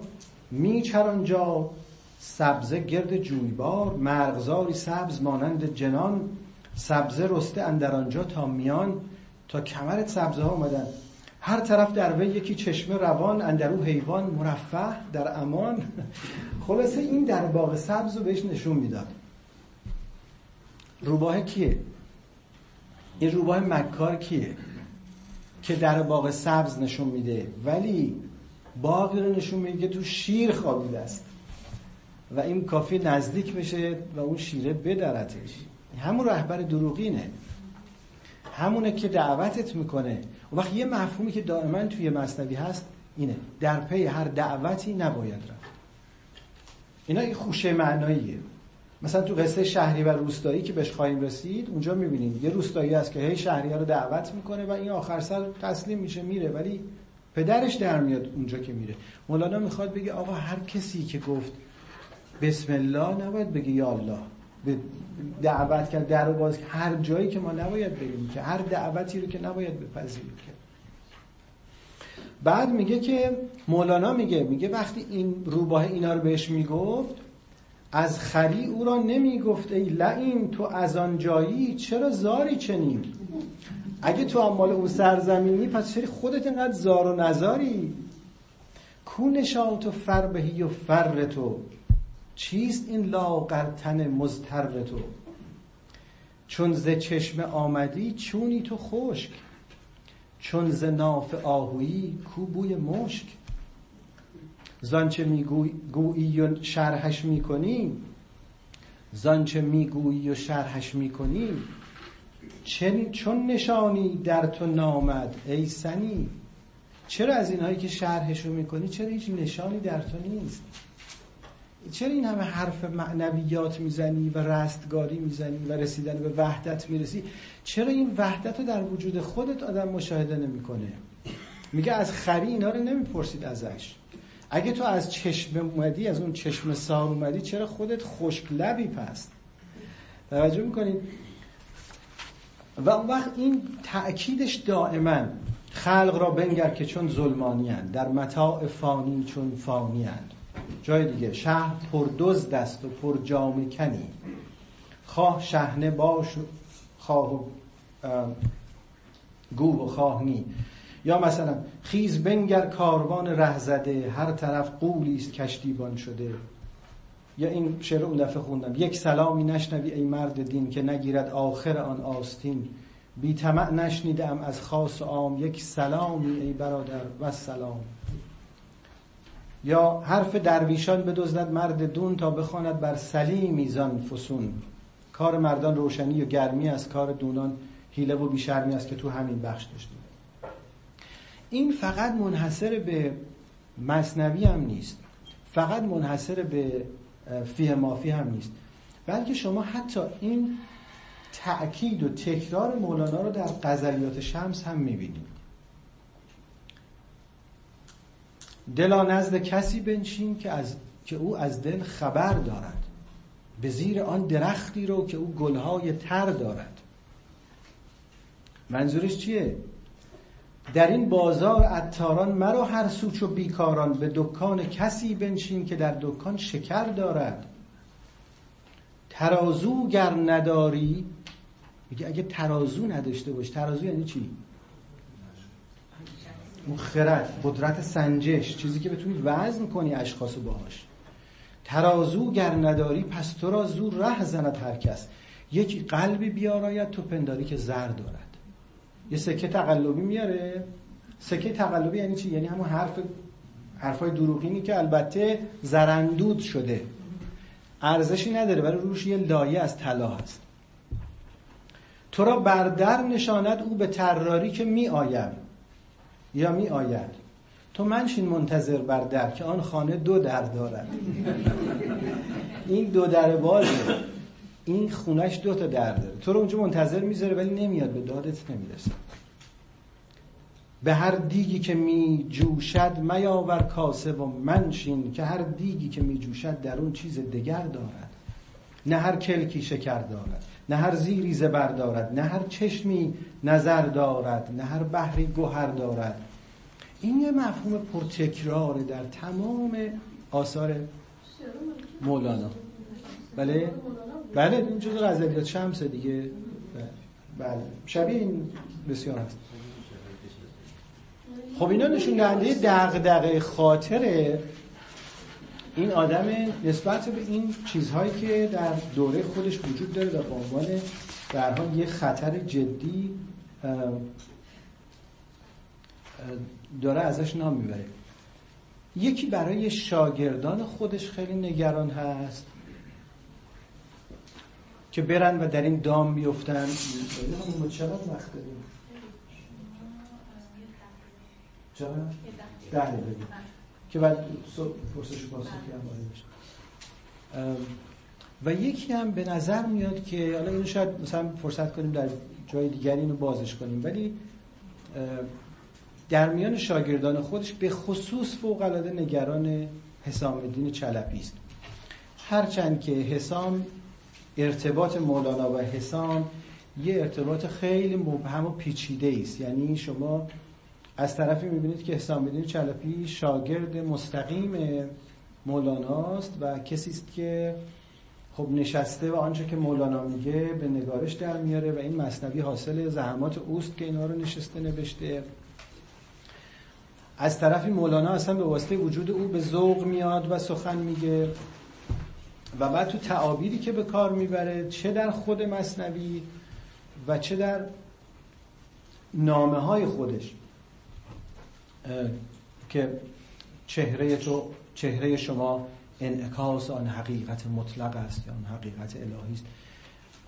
میچر آنجا سبزه گرد جویبار. مرغزاری سبز مانند جنان سبزه رسته اندر آنجا تا میان تا کمرت سبزه ها اومدن. هر طرف در وی یکی چشمه روان اندرو حیوان مرفه در امان. خلاصه این در باغ سبز رو بهش نشون می‌داد. روباه کیه؟ این روباه مکار کیه؟ که در باغ سبز نشون میده. ولی باغی رو نشون میده که تو شیر خوابیده است. و این کافی نزدیک بشه و اون شیره بدرتش. همون رهبر دروغینه همونه که دعوتت می‌کنه. و وقت یه مفهومی که دائما توی مصنوی هست اینه. در پی هر دعوتی نباید رفت. اینا این خوشه معناییه. مثلا تو قصه شهری و روستایی که بهش خواهیم رسید اونجا می‌بینیم. یه روستایی هست که هی شهری ها رو دعوت می‌کنه و این آخر سر تسلیم میشه میره. ولی پدرش در میاد اونجا که میره. مولانا می‌خواد بگه آقا هر کسی که گفت بسم الله نباید بگه یا الله. به دعوت کرد در باز هر جایی که ما نباید بریم که هر دعوتی رو که نباید بپذیریم که. بعد میگه که مولانا میگه میگه وقتی این روباه اینا رو بهش می‌گفت از خری او را نمی‌گفت ای لعین تو از آن جایی چرا زاری چنین؟ اگه تو مال اون سرزمینی پس چرا خودت اینقدر زار و نزاری؟ کو نشاط و فربهی و فر تو؟ چیست این لاغرتن مزتر تو؟ چون ز چشم آمدی چونی تو خشک چون ز ناف آهویی کو بوی مشک. زانچه می‌گویی و شرحش می‌کنی زانچه می‌گویی و شرحش می‌کنی چون نشانی در تو نامد ای سنی. چرا از اینهایی که شرحشو می‌کنی چرا هیچ نشانی در تو نیست؟ چرا این همه حرف معنویات می‌زنی و رستگاری می‌زنی و رسیدن به وحدت می‌رسی؟ چرا این وحدت رو در وجود خودت آدم مشاهده نمی‌کنه؟ میگه از خری اینا رو نمی‌پرسید ازش. اگه تو از چشم اومدی از اون چشم سار اومدی چرا خودت خشک لبی پست؟ توجه می‌کنید و اون وقت این تأکیدش دائما خلق را بنگر که چون ظلمانی در متاع فانی چون فانی جای دیگه شهر پر دوز دست و پر جام کنی. خواه شهنه باش خواه گو و خواهنی یا مثلا خیز بنگر کاروان ره زده هر طرف قولی است کشتیبان شده. یا این شعر اون دفعه خوندم. یک سلامی نشنوی ای مرد دین که نگیرد آخر آن آستین. بی طمع نشنیدم از خاص و عام. یک سلامی ای برادر و سلام. یا حرف درویشان بدزدد مرد دون تا بخواند بر سلیم میزان فسون. کار مردان روشنی و گرمی از کار دونان حیله و بیشرمی است که تو همین بخش داشتیم. این فقط منحصر به مصنوی هم نیست. فقط منحصر به فیه مافی هم نیست. بلکه شما حتی این تأکید و تکرار مولانا رو در غزلیات شمس هم می‌بینید. دلا نزد کسی بنشین که, از... که او از دل خبر دارد. به زیر آن درختی رو که او گلهای تر دارد. منظورش چیه؟ در این بازار اتاران مرا هر سوچ و بیکاران به دکان کسی بنشین که در دکان شکر دارد. ترازو گر نداری میگه اگه ترازو نداشته باش ترازو یعنی چی؟ اون خرد قدرت سنجش چیزی که بتونی وزن کنی اشخاص باهاش. ترازو گر نداری پس تو را زور ره زند هر کس. یک قلبی بیاراید تو پنداری که زر دارد. یه سکه تقلبی میاره. سکه تقلبی یعنی چی؟ یعنی همون حرف حرفای دروغینی که البته زرندود شده. ارزشی نداره ولی روش یه لایه از طلا هست. تو را بردر نشاند او به تراری که می آید یا می آید تو منشین منتظر بر در که آن خانه دو در دارد. این دو در بازه. این خونش دو تا در داره. تو رو اونجا منتظر می‌ذاره ولی نمیاد به دادت نمی‌رسه. به هر دیگی که می جوشد میاور کاسه و منشین که هر دیگی که می جوشد در اون چیز دگر دارد. نه هر کلکی شکر دارد نه هر زیری زبر دارد نه هر چشمی نظر دارد نه هر بحری گوهر دارد. این یه مفهوم پرتکراره در تمام آثار مولانا. بله؟ بله این جزء غزلیات شمس دیگه. بله شبیه این بسیار هست. خب اینا نشون دهنده دغدغه خاطر این آدم نسبت به این چیزهایی که در دوره خودش وجود داره و به عنوان در حال یه خطر جدی داره ازش نام می‌بره. یکی برای شاگردان خودش خیلی نگران هست. که برن و در این دام بیفتن. ما چقدر وقت داریم؟ چقدر؟ ده بگیم که بعد پرسش پاسخی هم و یکی هم به نظر میاد که حالا اینو شاید مثلا فرصت کنیم در جای دیگری اینو بازش کنیم. ولی در میان شاگردان خودش به خصوص فوق العاده نگران حسام الدین چلپی است. هرچند که حسام ارتباط مولانا و حسام یه ارتباط خیلی مبهم و پیچیده است. یعنی شما از طرفی می‌بینید که حسام الدین چلپی شاگرد مستقیم مولاناست و کسی است که خب نشسته و آنچه که مولانا میگه به نگارش در میاره و این مصنوی حاصل زحمات اوست که اینا رو نشسته نوشته. از طرفی مولانا اصلا به واسطه وجود او به ذوق میاد و سخن میگه. و بعد تو تعابیری که به کار می‌بره چه در خود مصنوی و چه در نامه های خودش که چهره تو چهره شما انعکاس آن حقیقت مطلق است یا آن حقیقت الهی است.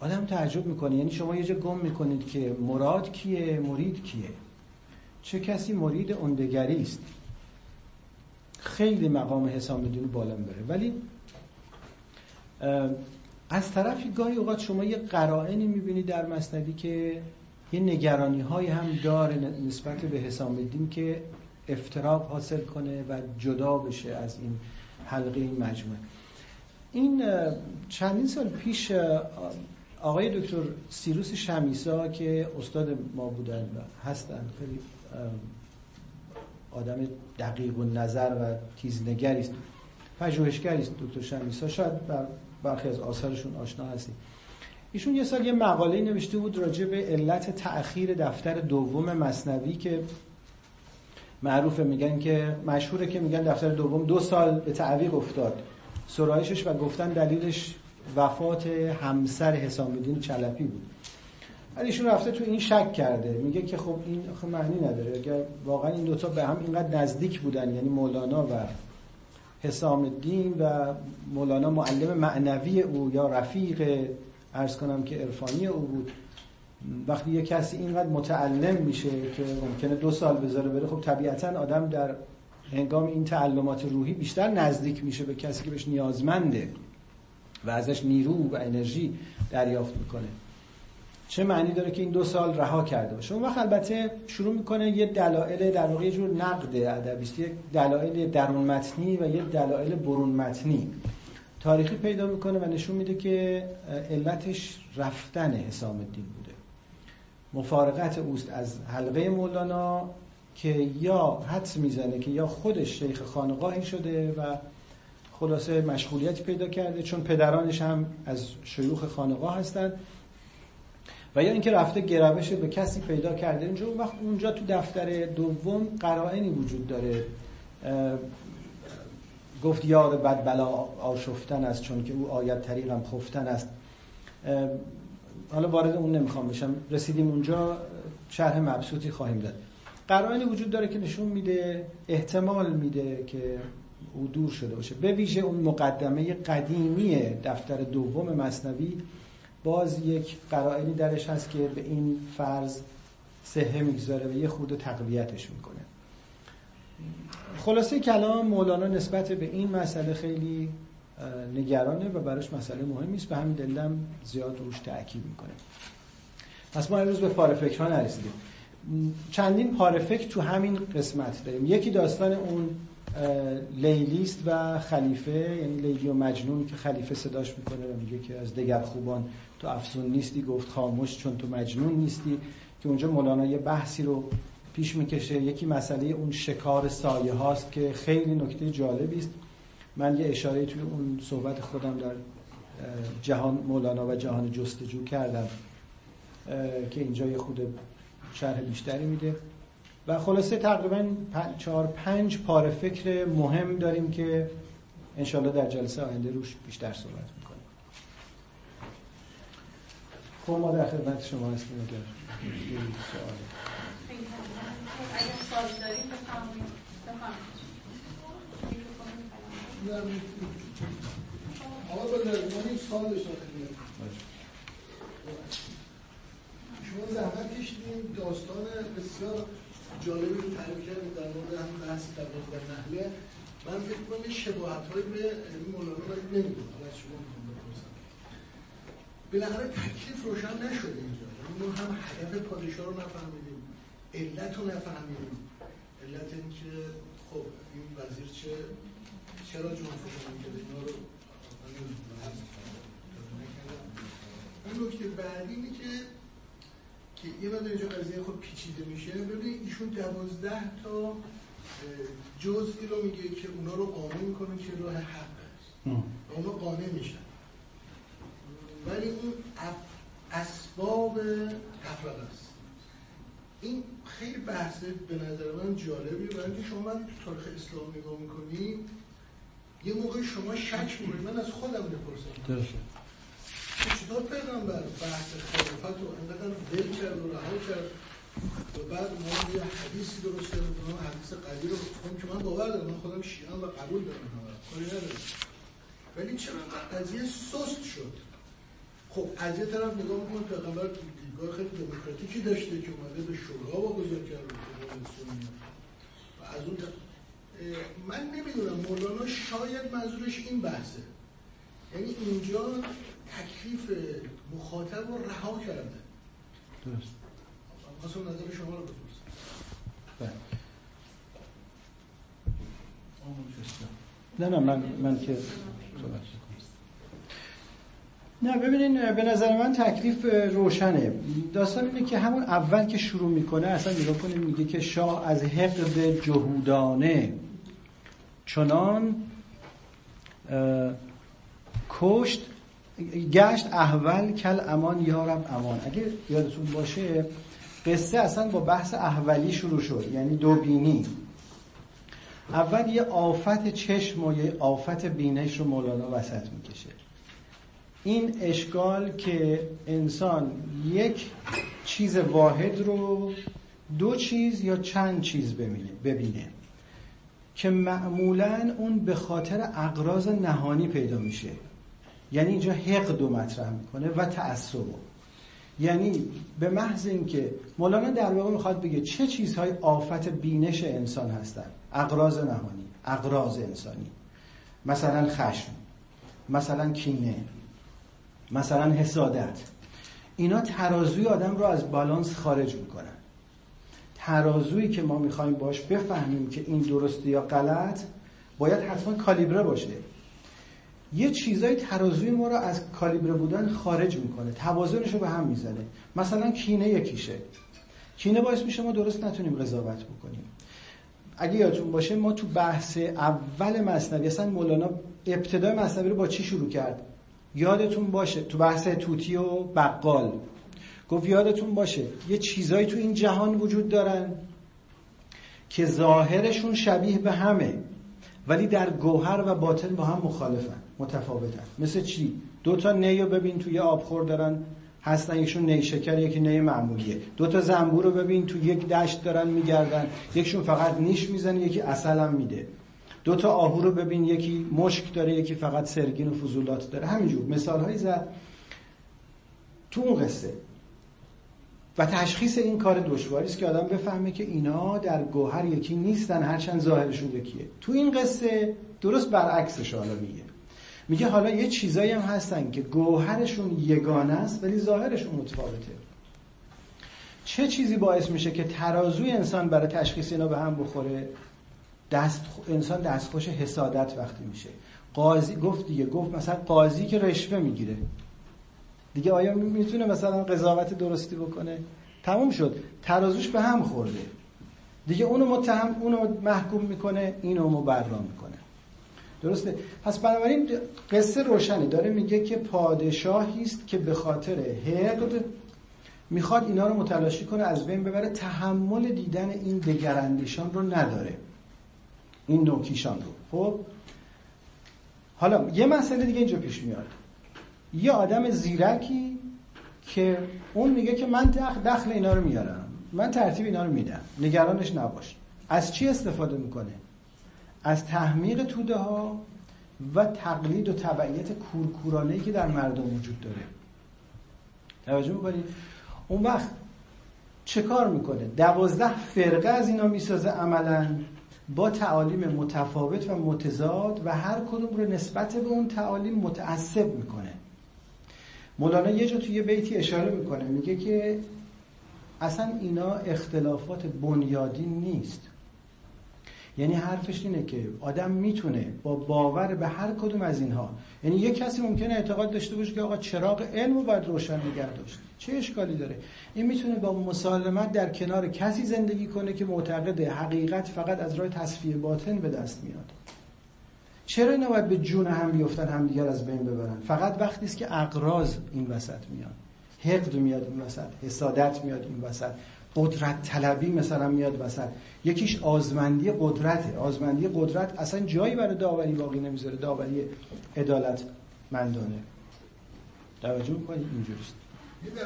آدم تعجب می‌کنه. یعنی شما یه جا گم می‌کنید که مراد کیه مرید کیه؟ چه کسی مرید اندگری است؟ خیلی مقام حسام بدون بالا می‌بره ولی از طرفی گاهی اوقات شما یه قرائنی می‌بینید در مصنوی که یه نگرانی های هم داره نسبت به حسام الدین که افتراق حاصل کنه و جدا بشه از این حلقه این مجموعه. این چندین سال پیش آقای دکتر سیروس شمیسا که استاد ما بودن و هستن خیلی آدم دقیق و نظر و تیزنگری است پژوهشگری است دکتر شمیسا شاید بر برخی از آثارشون آشنا هستید ایشون یه سال یه مقاله نوشته بود راجع به علت تأخیر دفتر دوم مصنوی که معروفه میگن که مشهوره که میگن دفتر دوم دو سال به تعویق افتاد. سرایشش و گفتن دلیلش وفات همسر حسام الدین چلپی بود. ولی ایشون رفته تو این شک کرده. میگه که خب این خب معنی نداره. اگر واقعا این دوتا به هم اینقدر نزدیک بودن یعنی مولانا و حسام الدین و مولانا معلم معنوی او یا رفیق ارز کنم که عرفانی او بود. وقتی یه کسی اینقدر متعلم میشه که ممکنه دو سال بذاره بره خب طبیعتا آدم در هنگام این تعلمات روحی بیشتر نزدیک میشه به کسی که بهش نیازمنده و ازش نیرو و انرژی دریافت می‌کنه. چه معنی داره که این دو سال رها کرده باشه؟ اون وقت البته شروع می‌کنه یه دلایل در واقع یه جور نقد ادبی است. یه دلایل درون متنی و یه دلایل برون متنی. تاریخی پیدا می‌کنه و نشون میده که علتش رفتن حسام الدین بوده. مفارقت اوست از حلقه مولانا که یا حدس می‌زنه که یا خودش شیخ خانقاهی شده و خلاصه مشغولیت پیدا کرده چون پدرانش هم از شیوخ خانقاه هستند. و یا اینکه رفته گروش به کسی پیدا کرده. اینجا اون وقت اونجا تو دفتر دوم قرائنی وجود داره. گفت یار بد بلا آشفتن است چون که او آید طریقم خفتن است. حالا وارد اون نمی‌خوام بشم. رسیدیم اونجا شرح مبسوطی خواهیم داد. قرائنی وجود داره که نشون میده احتمال میده که او دور شده باشه. به ویژه اون مقدمه قدیمی دفتر دوم مصنوی باز یک قرائنی درش هست که به این فرض سهه می‌گذاره و یه خود تقویتش می‌کنه. خلاصه کلام مولانا نسبت به این مسئله خیلی نگرانه و براش مسئله مهمی است. به همین دلیلم زیاد روش تاکید می‌کنه. پس ما امروز به پارفکر ها نرسیدیم چندین پارفکر تو همین قسمت داریم. یکی داستان اون لیلیست و خلیفه یعنی لیلی و مجنون که خلیفه صداش می‌کنه و میگه که از دگر خوبان تو افسون نیستی گفت خاموش چون تو مجنون نیستی که اونجا مولانا یه بحثی رو پیش می‌کشه. یکی مسئله اون شکار سایه هاست که خیلی نکته جالبی است. من یه اشاره توی اون صحبت خودم در جهان مولانا و جهان جستجو کردم که اینجا یه خود شرح بیشتری میده. و خلاصه تقریبا چهار پنج پاره فکر مهم داریم که انشالله در جلسه آینده روش بیشتر صحبت می‌کنیم. خب ما در خدمت شما هستیم اگر سوال. داریم سال شما زحمت کشیدین داستان بسیار جالبی رو تعریف کردیم در مورد همین بحث در نحوه من فکر کنم یه شباهت های به مولانا باید نمی‌دونم. از شما می‌خوام بپرسم. بالاخره تکلیف روشن نشده اینجا. ما هم هدف پادشاه رو نفهمیدیم علت رو نفهمیدیم. علت اینکه خب این وزیر چه چرا فشان کرده اینا رو این نکته بعدی اینه که که یه مقدار اینجا قضیه خود پیچیده میشه. ببینید ایشون دوازده تا جزئی رو میگه که اونا رو قانع می‌کنه که راه حق است. و اونا قانع میشن. ولی اون اسباب تفرق است. این خیلی بحثه به نظر من جالبیه. برای اینکه شما وقتی تو تاریخ اسلام نگاه می‌کنی یه موقع شما شک می‌کنید من از خودم بپرسم چطور پیغمبر بحث خلافت رو انقدر ول کرد و رها کرد و بعد ما یه حدیثی درست کرد و حدیث قدیر رو کنم که من باور دارم من خودم شیعان و قبول دارم کاری ندارم. ولی چرا قضیه سست شد. خب از یه طرف نگاه می‌کنم پیغمبر دیدگاه خیلی دموکراتیکی داشته که اومده به شورا واگذار کرد و از اون من نمی‌دونم مولانا شاید منظورش این بحثه. یعنی اینجا تکلیف مخاطب رو رها کرده. درست. خواستم نظر شما رو بپرسم. بله. نه نه من من که نه ببینین به نظر من تکلیف روشنه. داستان اینه که همون اول که شروع می‌کنه اصلا نگاه کنیم میگه که شاه از حقد جهودانه. چنان کشت گشت احول کل امان یارم امان. اگه یادتون باشه قصه اصلا با بحث احولی شروع شد یعنی دوبینی اول یه آفت چشم و یه آفت بینش رو مولانا وسط می‌کشه. این اشکال که انسان یک چیز واحد رو دو چیز یا چند چیز ببینه که معمولا اون به خاطر اقراض نهانی پیدا میشه. یعنی اینجا حقد رو مطرح می‌کنه و تعصب یعنی به محض اینکه مولانا در واقع می‌خواد بگه چه چیزهای آفت بینش انسان هستن. اقراض نهانی اقراض انسانی. مثلا خشم مثلا کینه مثلا حسادت. اینا ترازوی آدم رو از بالانس خارج می‌کنن. ترازویی که ما می‌خوایم باش بفهمیم که این درسته یا غلط باید حتما کالیبره باشه. یه چیزای ترازوی ما رو از کالیبره بودن خارج می‌کنه. توازنش رو به هم می‌زنه. مثلا کینه یکیشه. کینه باعث میشه ما درست نتونیم قضاوت بکنیم. اگه یادتون باشه ما تو بحث اول مصنوی اصلا مولانا ابتدای مصنوی رو با چی شروع کرد؟ یادتون باشه تو بحث توتی و بقال. گفت یادتون باشه یه چیزایی تو این جهان وجود دارن که ظاهرشون شبیه به همه ولی در گوهر و باطن با هم مخالفن. متفاوتن مثل چی؟ دو تا نی رو ببین توی آبخور دارن. هستن یکشون نی شکر یکی نی معمولیه. دو تا زنبور رو ببین تو یک دشت دارن میگردن. یکشون فقط نیش می‌زنه یکی اصل میده. دو تا آهو رو ببین یکی مشک داره یکی فقط سرگین و فضولات داره. همینجور. مثال های زد تو اون قصه. و تشخیص این کار دشواری است که آدم بفهمه که اینا در گوهر یکی نیستن هرچند ظاهرشون یکیه. تو این قصه درست برعکسش حالا میگه. میگه حالا یه چیزایی هم هستن که گوهرشون یگانه است ولی ظاهرشون متفاوته. چه چیزی باعث میشه که ترازوی انسان برای تشخیص اینا به هم بخوره؟ دست انسان دستخوش حسادت وقتی میشه. قاضی گفت دیگه گفت مثلا قاضی که رشوه می‌گیره. دیگه آیا می‌تونه مثلا قضاوت درستی بکنه؟ تموم شد. ترازوش به هم خورده. دیگه اونو متهم اونو محکوم می‌کنه اینو مبرا می‌کنه. درسته؟ پس بنابراین قصه روشنی داره میگه که پادشاهی است که به خاطر حقد می‌خواد اینا رو متلاشی کنه از بین ببره. تحمل دیدن این دگراندیشان رو نداره. این نوکیشان رو. خب؟ حالا یه مسئله دیگه اینجا پیش میاد. یه آدم زیرکی که اون میگه که من دخل اینا رو میارم. من ترتیب اینا رو میدم. نگرانش نباش. از چی استفاده می‌کنه؟ از تحمیق توده ها و تقلید و تبعیت کورکورانه که در مردم وجود داره. توجه می‌کنید اون وقت چه کار می‌کنه؟ دوازده فرقه از اینا می‌سازه عملا با تعالیم متفاوت و متضاد و هر کدوم رو نسبت به اون تعالیم متعصب می‌کنه. مولانا یه جا توی بیتی اشاره می‌کنه میگه که اصلا اینا اختلافات بنیادی نیست. یعنی حرفش اینه که آدم می‌تونه با باور به هر کدوم از اینها یعنی یه کسی ممکنه اعتقاد داشته باشه که آقا چراغ علم رو باید روشن نگه داشت. چه اشکالی داره؟ این می‌تونه با مسالمت در کنار کسی زندگی کنه که معتقد حقیقت فقط از راه تصفیه باطن به دست میاد. چرا اینا باید به جون هم بیفتن هم دیگر از بین ببرن؟ فقط وقتی است که اقراض این وسط میاد. حقد میاد این وسط. حسادت میاد این وسط. قدرت طلبی مثلا میاد وسط. یکیش آزمندی قدرته. آزمندی قدرت اصلا جایی برای داوری باقی نمی‌ذاره. داوری عدالت مندانه. توجه کنید اینجوریست. این در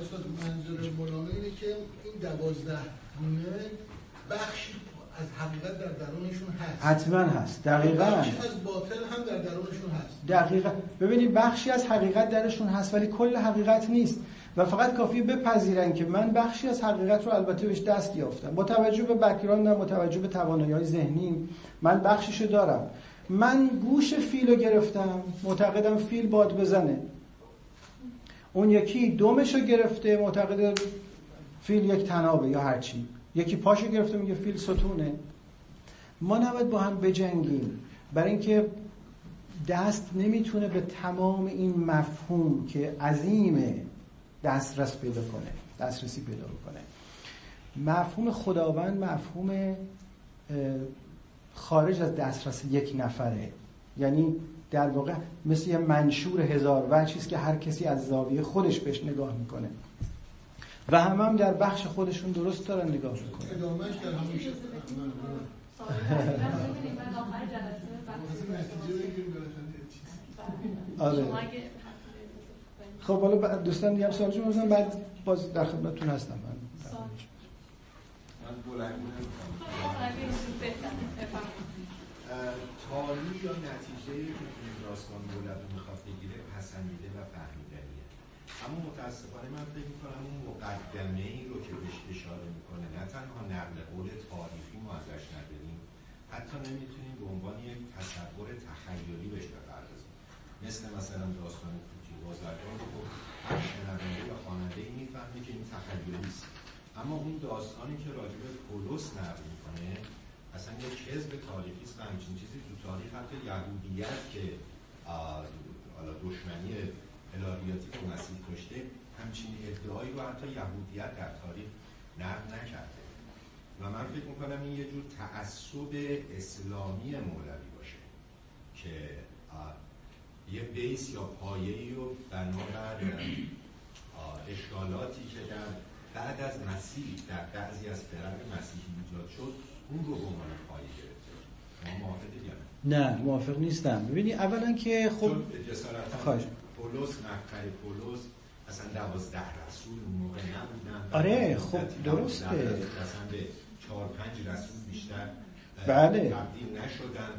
استاد منظور مولانا اینه که این دوازده گونه بخشی از حقیقت در درونشون هست. حتما هست. دقیقا. بخشی از باطل هم در درونشون هست. دقیقا. ببینید بخشی از حقیقت درشون هست ولی کل حقیقت نیست. و فقط کافی بپذیرن که من بخشی از حقیقت رو البته بهش دست یافتم. با توجه به بک‌گراند با توجه به توانایی ذهنی من بخشیشو دارم. من گوش فیل رو گرفتم معتقدم فیل باد بزنه. اون یکی دومش رو گرفته معتقد فیل یک تنابه یا هرچی یکی پاشو گرفته میگه فیل ستونه. ما نباید با هم بجنگیم. برای اینکه دست نمی‌تونه به تمام این مفهوم که عظیمه دسترس پیدا کنه دسترسی پیدا کنه مفهوم خداوند مفهوم خارج از دسترس یک نفره. یعنی در واقع مثل یه منشور هزار و چیز که هر کسی از زاویه خودش بهش نگاه می‌کنه. و همه هم در بخش خودشون درست دارن نگاه می‌کنن. آره. خب حالا دوستان دیگه هم سوالشون بعد باز در خدمتتون هستم. من تالی یا نتیجه که این داستان دولت رو می‌خواد بگیره پسندیده و فهمیدنیه. اما متاسفانه من فکر می‌کنم اون مقدمه ای رو که بهش اشاره می‌کنه نه تنها نقل قول تاریخی ما ازش نداریم حتی نمی‌تونیم به عنوان یک تصور تخیلی بهش بپردازیم. مثل مثلا داستان بازرگان رو شنونده و خواننده ای می‌فهمه که این تخیلی است اما اون داستانی که راجب پولس نقل می‌کنه اصلا یه کذب تاریخی است و همچین چیزی تو تاریخ حتی یهودیت که حالا دشمنی الهیاتی که مسیح کشته همچین ادعایی رو حتی یهودیت در تاریخ نقل نکرده. و من فکر می‌کنم این یه جور تعصب اسلامی مولوی باشه که یه بیس یا پایه‌ای رو بنابر اشکالاتی که در بعد از مسیح در بعضی از فرق مسیحی ایجاد شد اون رو به عنوان پایه گرفته. ما موافقی نه؟ موافق نیستم. ببینی اولا که خب خواهش. پولس مقطع پولس اصلا دوازده رسول اون موقع نبودن. آره خب درسته. اصلا به چهار پنج رسول بیشتر بله. تبدیل نشدن.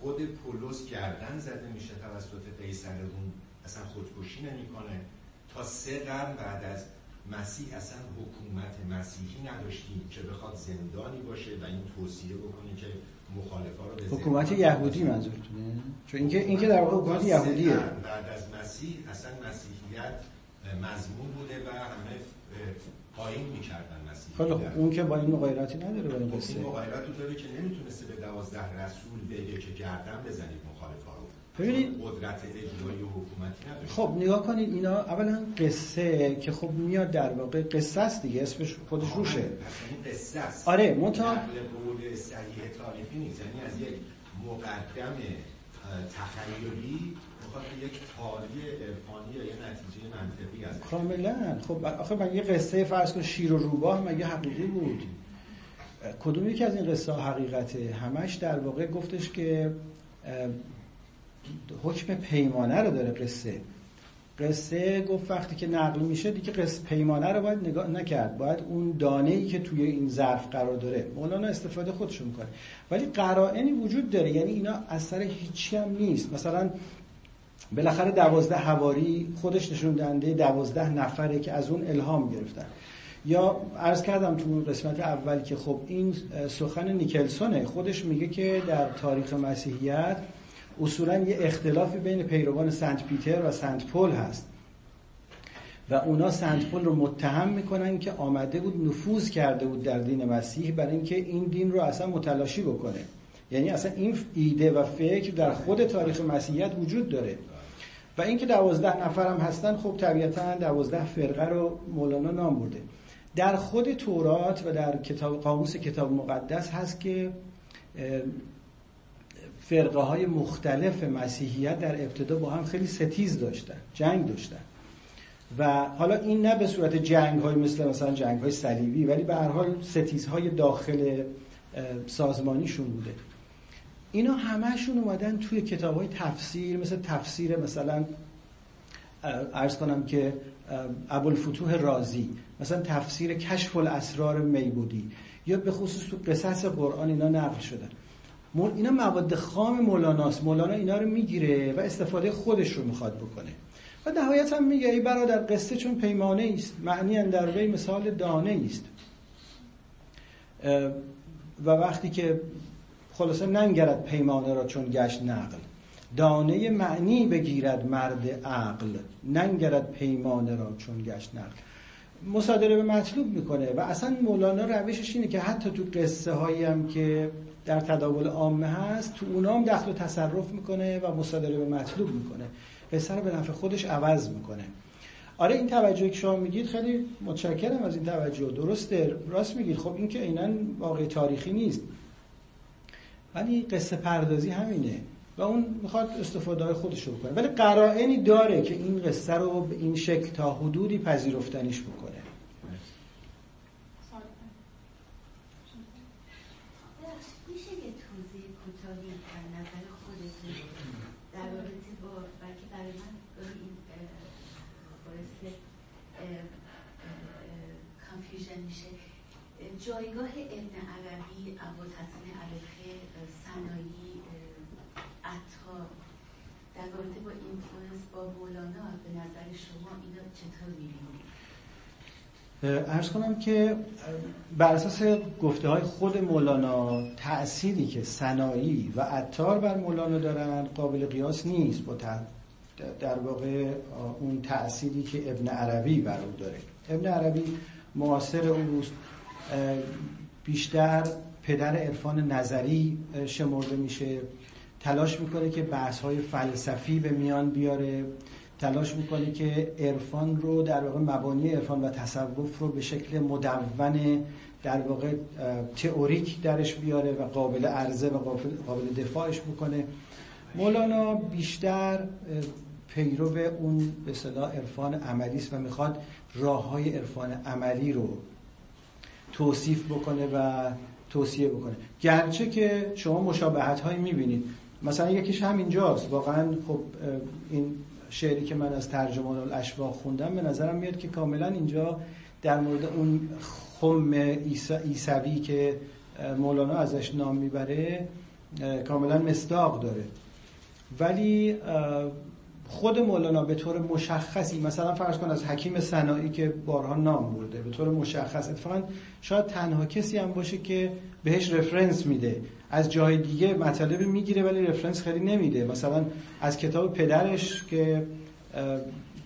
خود پولس گردن زده میشه توسط قیصر اون اصلا خودکشی نمی‌کنه. تا سه قرن بعد از مسیح اصلا حکومت مسیحی نداشتیم که بخواد زندانی باشه و این توصیه بکنه که مخالفا رو به حکومت یهودی منظورتونه؟ چون اینکه اینکه در واقع حکومت یهودیه. بعد از مسیح اصلا مسیحیت مضمون بوده و همه پایین می‌کردن مسیح خب اون که با این مغایرتی نداره با این قصه این مغایرت داره که نمی‌تونسته به دوازده رسول بگه که گردن بزنید مخالفا. رو ببینید قدرت اجرایی و حکومتی نداره. خب نگاه کنید اینا اولا قصه که خب میاد در واقع قصه است دیگه اسمش خودش روشه. قصه است. آره منتها قول صحیح تاریخی نیست. یعنی از یک مقدم تخیلی یک تالی عرفانی یا یه نتیجه منطقی از کاملا. خب آخه من یه قصه فرض کن شیر و روباه مگه حقیقی بود؟ کدوم یکی از این قصه ها حقیقته؟ همش در واقع گفتش که حکم پیمانه رو داره قصه. قصه گفت وقتی که نقل میشه دیگه قصه پیمانه رو باید نگاه نکرد. باید اون دانه ای که توی این ظرف قرار داره. مولانا استفاده خودشون می‌کنه. ولی قرائنی وجود داره. یعنی اینا اثر هیچی هم نیست. مثلا بالاخره دوازده هواری خودش نشون دهنده دوازده نفره که از اون الهام گرفتن. یا عرض کردم تو قسمت اول که خب این سخن نیکلسونه. خودش میگه که در تاریخ مسیحیت اصولا یه اختلافی بین پیروان سنت پیتر و سنت پل هست. و اونا سنت پل رو متهم می‌کنن که آمده بود نفوذ کرده بود در دین مسیح برای اینکه این دین رو اصلا متلاشی بکنه. یعنی اصلا این ایده و فکر در خود تاریخ مسیحیت وجود داره. و اینکه دوازده نفر هم هستن خب طبیعتا دوازده فرقه رو مولانا نام برده. در خود تورات و در کتاب قاموس کتاب مقدس هست که فرقه های مختلف مسیحیت در ابتدا با هم خیلی ستیز داشتن جنگ داشتن. و حالا این نه به صورت جنگ های مثل مثلا جنگ های صلیبی ولی به هر حال ستیزهای داخل سازمانیشون بوده. اینا همهشون اومدن توی کتاب های تفسیر مثل تفسیر مثلا ارز کنم که ابوالفتوح رازی مثلا تفسیر کشف الاسرار میبودی یا به خصوص تو قصص قرآن اینا نقل شدن. اینا مواد خام مولاناست. مولانا اینا رو می‌گیره و استفاده خودش رو می‌خواد بکنه. و نهایت هم میگه ای برادر قصه چون پیمانه است معنی در وی مثال دانه است و وقتی که خلاصه ننگرد پیمانه را چون گشت نقل. دانه معنی بگیرد مرد عقل ننگرد پیمانه را چون گشت نقل. مصادره به مطلوب می‌کنه و اصلا مولانا روشش اینه که حتی تو قصه هایی هم که در تداول عامه هست تو اونام دخل و تصرف می‌کنه و مصادره به مطلوب می‌کنه. قصه رو به نفع خودش عوض می‌کنه. آره این توجهی که شما میگید خیلی متشکرم از این توجه. درسته راست میگید. خب این که عینا واقع تاریخی نیست. ولی قصه پردازی همینه. و اون می‌خواد استفاده های خودش رو بکنه. ولی قرائنی داره که این قصه رو به این شکل تا حدودی پذیرفتنیش بکنه میشه جایگاه ابن عربی ابوالحسن خرقانی سنایی عطار در رابطه با influence مولانا شما اینا چطور می‌بینید؟ عرض کنم که بر اساس گفته های خود مولانا تأثیری که سنایی و عطار بر مولانا دارن قابل قیاس نیست با در واقع اون تأثیری که ابن عربی بر او داره. ابن عربی معاصر اوست بیشتر پدر عرفان نظری شمرده میشه. تلاش می‌کنه که بحث های فلسفی به میان بیاره. تلاش می‌کنه که عرفان رو در واقع مبانی عرفان و تصوف رو به شکل مدون در واقع تئوریک درش بیاره و قابل عرضه و قابل دفاعش بکنه. مولانا بیشتر پیرو اون به صلاح عرفان عملی است و می‌خواد راه های عرفان عملی رو توصیف بکنه و توصیه بکنه. گرچه که شما مشابهت هایی می‌بینید. مثلا یکیش همینجاست. واقعا خب این شعری که من از ترجمان الاشباح خوندم به نظرم میاد که کاملا اینجا در مورد اون خم ایسوی که مولانا ازش نام می‌بره کاملا مصداق داره. ولی خود مولانا به طور مشخصی مثلا فرض کن از حکیم سنایی که بارها نام برده به طور مشخص اتفاقا شاید تنها کسی هم باشه که بهش رفرنس میده. از جای دیگه مطالب می‌گیره ولی رفرنس خیلی نمیده. مثلا از کتاب پدرش که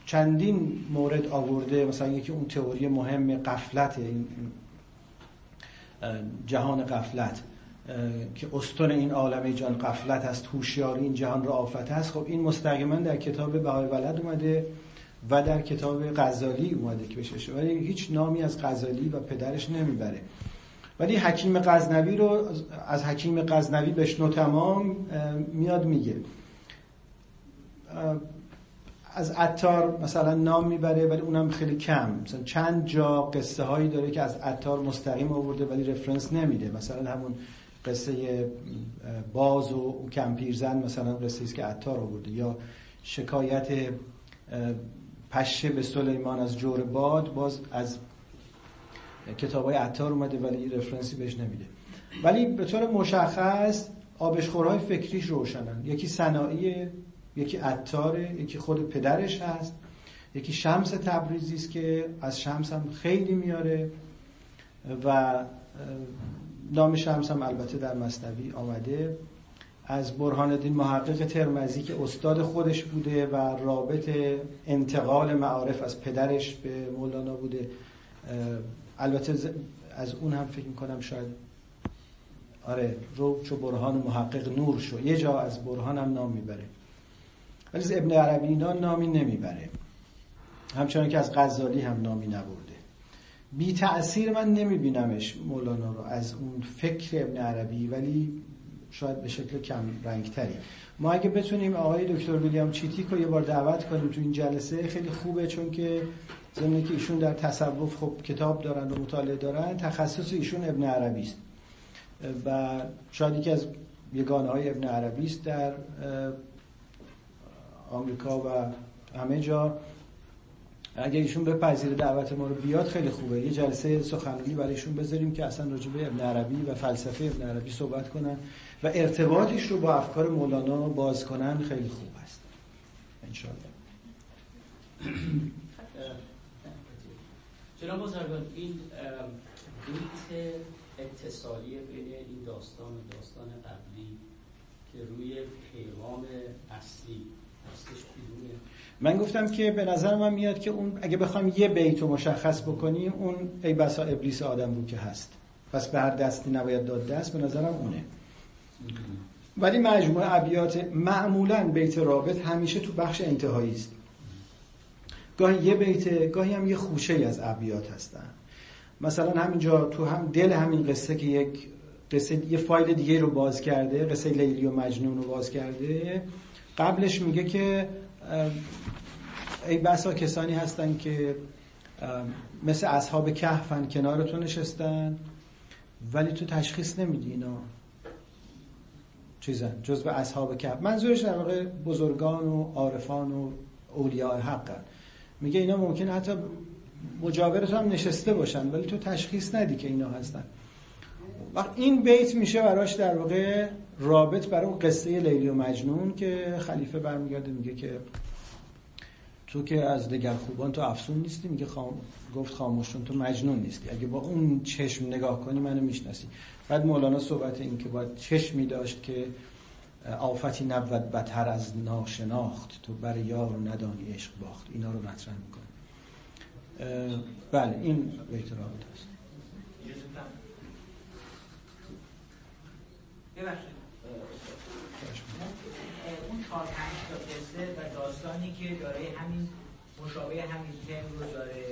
چندین مورد آورده مثلا یکی اون تئوری مهم قفلت جهان قفلت. که استون این عالم جان قفلت است هوشیاری این جهان را آفت است. خب این مستقیما در کتاب بهای ولد اومده و در کتاب غزالی اومده که بشه ولی هیچ نامی از غزالی و پدرش نمی‌بره. ولی حکیم غزنوی رو از حکیم غزنوی بشنو تمام میاد میگه. از عطار مثلا نام می‌بره ولی اونم خیلی کم. مثلا چند جا قصه هایی داره که از عطار مستقیم آورده ولی رفرنس نمیده. مثلا همون قصه باز و کمپیرزن مثلا قصه است که عطار آورده. یا شکایت پشه به سلیمان از جور باد باز از کتاب های عطار اومده ولی رفرنسی بهش نمیده. ولی به طور مشخص آبشخورهای فکریش روشنن. یکی صناعیه یکی عطاره یکی خود پدرش هست. یکی شمس تبریزی است که از شمس هم خیلی میاره و نام شمس هم البته در مصنوی آمده. از برهان الدین محقق ترمزی که استاد خودش بوده و رابط انتقال معارف از پدرش به مولانا بوده. البته از اون هم فکر می‌کنم شاید آره رو چو برهان محقق نور شو. یه جا از برهان هم نام می‌بره. ولی از ابن عربی اینا نامی نمی‌بره. همچنان که از غزالی هم نامی نبرده. بی تأثیر من نمیبینمش مولانا رو از اون فکر ابن عربی ولی شاید به شکل کم رنگتری. ما اگه بتونیم آقای دکتر ویلیام چیتیک رو یه بار دعوت کنیم تو این جلسه خیلی خوبه چون که زمینی که ایشون در تصوف خب کتاب دارن و مطالعه دارن تخصص ایشون ابن عربی است. و شاید یکی از یگانه های ابن عربی است در آمریکا و همه جا. اگه ایشون به پذیر دعوت ما رو بیاد خیلی خوبه. یه جلسه سخنرانی برای ایشون بذاریم که اصلا راجع به ابن عربی و فلسفه ابن عربی صحبت کنن و ارتباطش رو با افکار مولانا باز کنن خیلی خوب هست انشاءالله. جناب بزرگان این بیت اتصالی بین این داستان و داستان قبلی که روی پیغام اصلی هستش بیرونه من گفتم که به نظر من میاد که اون اگه بخوایم یه بیت رو مشخص بکنیم اون ای بسا ابلیس آدم رو که هست. پس به هر دستی نباید داد دست به نظرم اونه. ولی مجموعه ابیات معمولا بیت رابط همیشه تو بخش انتهایی است. گاهی یه بیت گاهی هم یه خوشه از ابیات هستن. مثلا همینجا تو هم دل همین قصه که یک قصه یه فایل دیگه رو باز کرده قصه لیلی و مجنون رو باز کرده قبلش میگه که ای بسا کسانی هستن که مثل اصحاب کهفن کنار تو نشستن ولی تو تشخیص نمیدی اینا چیزن جز به اصحاب کهف. منظورش در واقع بزرگان و عارفان و اولیاء حقن. میگه اینا ممکن حتی مجاورت هم نشسته باشن ولی تو تشخیص ندی که اینا هستن. وقت این بیت میشه براش در واقع رابط برای اون قصه لیلی و مجنون که خلیفه برمیگرده میگه که تو که از دگر خوبان تو افسون نیستی میگه خام... گفت خاموشون تو مجنون نیستی. اگه با اون چشم نگاه کنی منو می‌شناسی. بعد مولانا صحبت این که باید چشمی داشت که آفتی نبود بتر از ناشناخت. تو بر یار ندانی عشق باخت. اینا رو مطرح می‌کنه. بله این بیت رابط هست چهار پنج تا قصه و داستانی که داره همین مشابه همین تم رو داره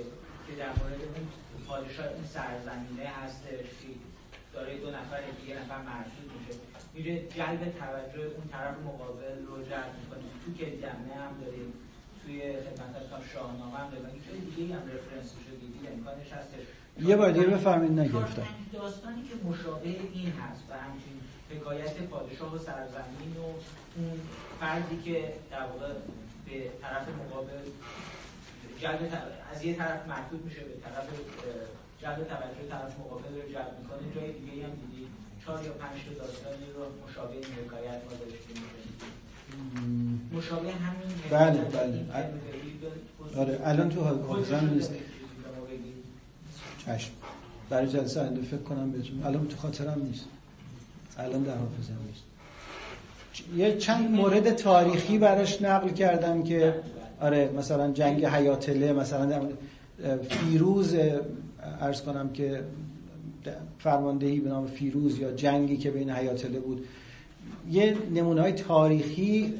که در مورد اون پادشاه این سرزمینه هستش که داره دو نفر دیگه نفر مرسود میشه. میره جلب توجه اون طرف مقابل رو جلب می‌کنه. تو که جمعه هم داریم توی خدمت شاهنامه هم داریم. این دیگه هم رفرنس شده دیگه امکانش هستش. یه بار دیگه بفهمید نگرفتم. داستانی که مشابه این هست و همچین حکایت پادشاه و سرزمین و اون فردی که در واقع به طرف مقابل جلب از یه طرف محدود میشه به طرف جلب توجه طرف مقابل رو جلب می‌کنه. جای دیگه هم دیدی. چهار یا پنج تا داستانی رو مشابه این حکایت ما داشتیم. مشابه همین بله بله. آره الان تو حافظم نیست. چشم. برای جلسه آینده فکر کنم بهتون الان تو خاطرم نیست. الان در حافظم نیست. یه چند مورد تاریخی براش نقل کردم که آره مثلا جنگ حیاتله مثلا فیروز ارز کنم که فرماندهی به نام فیروز یا جنگی که بین حیاتله بود. یه نمونه های تاریخی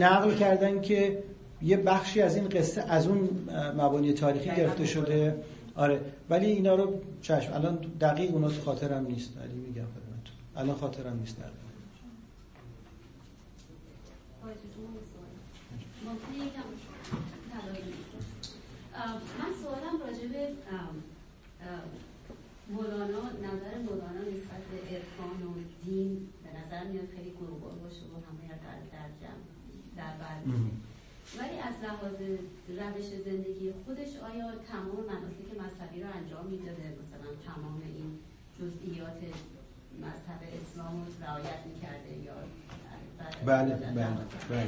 نقل کردن که یه بخشی از این قصه از اون مبانی تاریخی گرفته شده. آره ولی اینا رو چشم الان دقیق اونا تو خاطرم نیست ولی میگم. الان خاطرم نیست در من سوالم راجع به مولانا نظر مولانا نسبت به عرفان و دین به نظر میاد خیلی گروبار باشه و همه در در جمع در بر ولی از لحاظ روش زندگی خودش آیا تمام مناسک مذهبی رو انجام می‌داده مثلا تمام این جزئیات مذهب اسلام رو رعایت می‌کرده یا بله بله بله.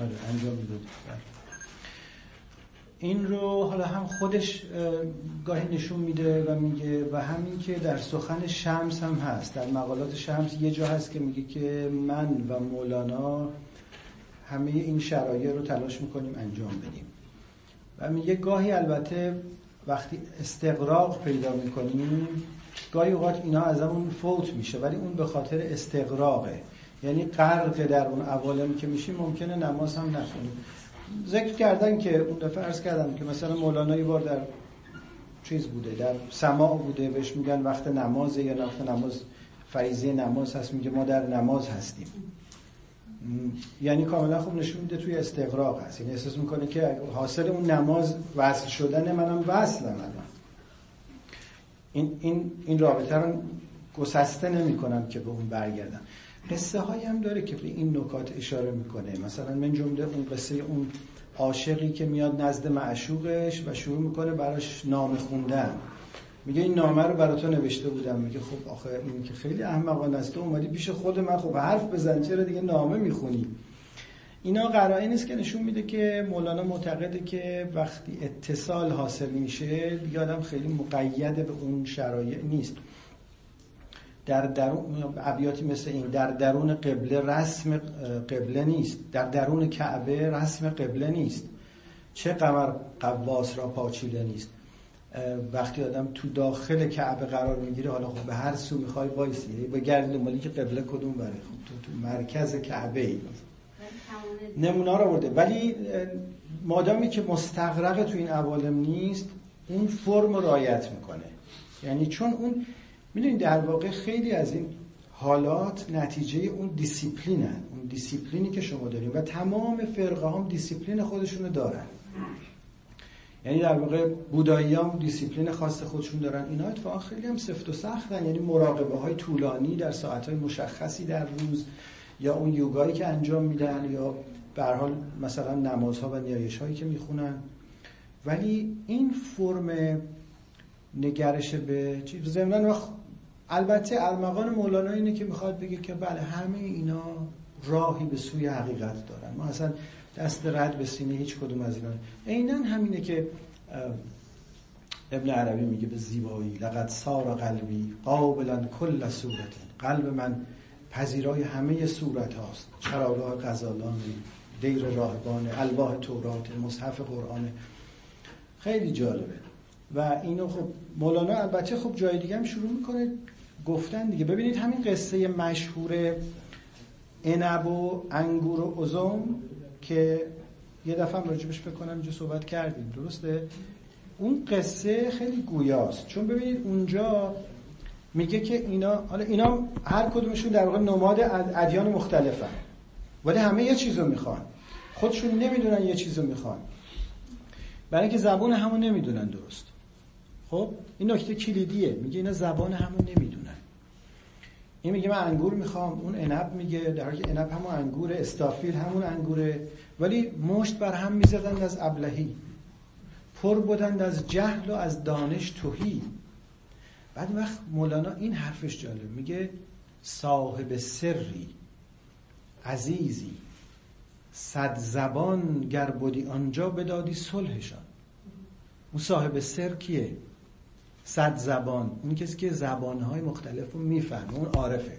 آره انجام بله. این رو حالا هم خودش گاهی نشون میده و میگه و همین که در سخن شمس هم هست در مقالات شمس یه جا هست که میگه که من و مولانا همه این شرایع رو تلاش می‌کنیم انجام بدیم. و میگه گاهی البته وقتی استقراق پیدا می‌کنیم گاهی اوقات اینا از اون فوت میشه ولی اون به خاطر استقراقه یعنی غرق در اون عوالم که میشیم ممکنه نماز هم نخونیم. ذکر کردن که اون دفعه عرض کردم که مثلا مولانا یه بار در چیز بوده در سماع بوده بهش میگن وقت نماز یا وقت نماز فریزه نماز هست میگه ما در نماز هستیم. یعنی کاملا خوب نشون میده توی استقراق هست. یعنی احساس می‌کنه که حاصل اون نماز وصل شدن منم وصلم این این این رابطه رو گسسته نمی کنم که به اون برگردم. قصه هایی هم داره که به این نکات اشاره می‌کنه. مثلا من جمله اون قصه اون عاشقی که میاد نزد معشوقش و شروع می‌کنه براش نامه خوندن. میگه این نامه رو برای تو نوشته بودم. میگه خب آخه این که خیلی احمقانه است. تو اومدی پیش خود من. خب حرف بزن. چرا دیگه نامه می‌خونی؟ اینا قرائنی نیست که نشون میده که مولانا معتقده که وقتی اتصال حاصل میشه دیگه خیلی مقید به اون شرایع نیست. در درون ابیاتی مثل این در درون قبله رسم قبله نیست. در درون کعبه رسم قبله نیست. چه قمر قواس را پاچیده نیست. وقتی آدم تو داخل کعبه قرار می‌گیره حالا خب به هر سو می‌خوای وایسی به گرد دنبالی که قبله کدوم بره؟ خب تو, تو مرکز کعبه ای نمونه رو برده ولی مادامی که مستقرق تو این عوالم نیست اون فرم رایت می‌کنه. یعنی چون اون می‌دونید در واقع خیلی از این حالات نتیجه اون دیسیپلینن. اون دیسیپلینی که شما داریم و تمام فرقه هم دیسیپلین خودشونو دارن. یعنی در واقع بودایی هم دیسیپلین خاص خودشون دارن. اینا اتفاقا خیلی هم سفت و سختن. یعنی مراقبه های طولانی در ساعت های مشخصی در روز. یا اون یوگایی که انجام میدن یا به هر حال مثلا نمازها و نیایش هایی که می‌خونن. ولی این فرم نگرش به چیز ضمن البته المقان مولانا اینه که می‌خواد بگه که بله همه اینا راهی به سوی حقیقت دارن. ما اصلا دست رد به سینه هیچ کدوم از اینا عینا همینه که ابن عربی میگه به زیبایی لقد سار قلبی قابلا کل صورت قلب من پذیرای همه صورت هاست. چراگاه غزالان دیر راهبان الواح تورات مصحف قرآن. خیلی جالبه. و اینو خب مولانا البته خب جای دیگه هم شروع می‌کنه گفتن دیگه. ببینید همین قصه مشهور عنب و انگور و ازم که یه دفعه هم راجبش بکنم اینجا صحبت کردیم. درسته؟ اون قصه خیلی گویاست. چون ببینید اونجا میگه که اینا حالا اینا هر کدومشون در واقع نماد ادیان مختلفن. ولی همه یه چیزو می‌خوان. خودشون نمی‌دونن یه چیزو می‌خوان. برای اینکه زبان همون نمی‌دونن درست. خب؟ این نکته کلیدیه. میگه اینا زبان همون نمی‌دونن. این میگه من انگور می‌خوام اون عنب میگه در حالی که عنب همون انگور استافیل همون انگوره. ولی مشت بر هم می‌زدند از ابلهی. پر بودند از جهل و از دانش توهی. بعد وقت مولانا این حرفش جالب میگه صاحب سری عزیزی صد زبان گر بودی آنجا بدادی صلحشان. اون صاحب سر کیه؟ صد زبان. اون کسی که زبانهای مختلف رو می‌فهمه اون عارفه.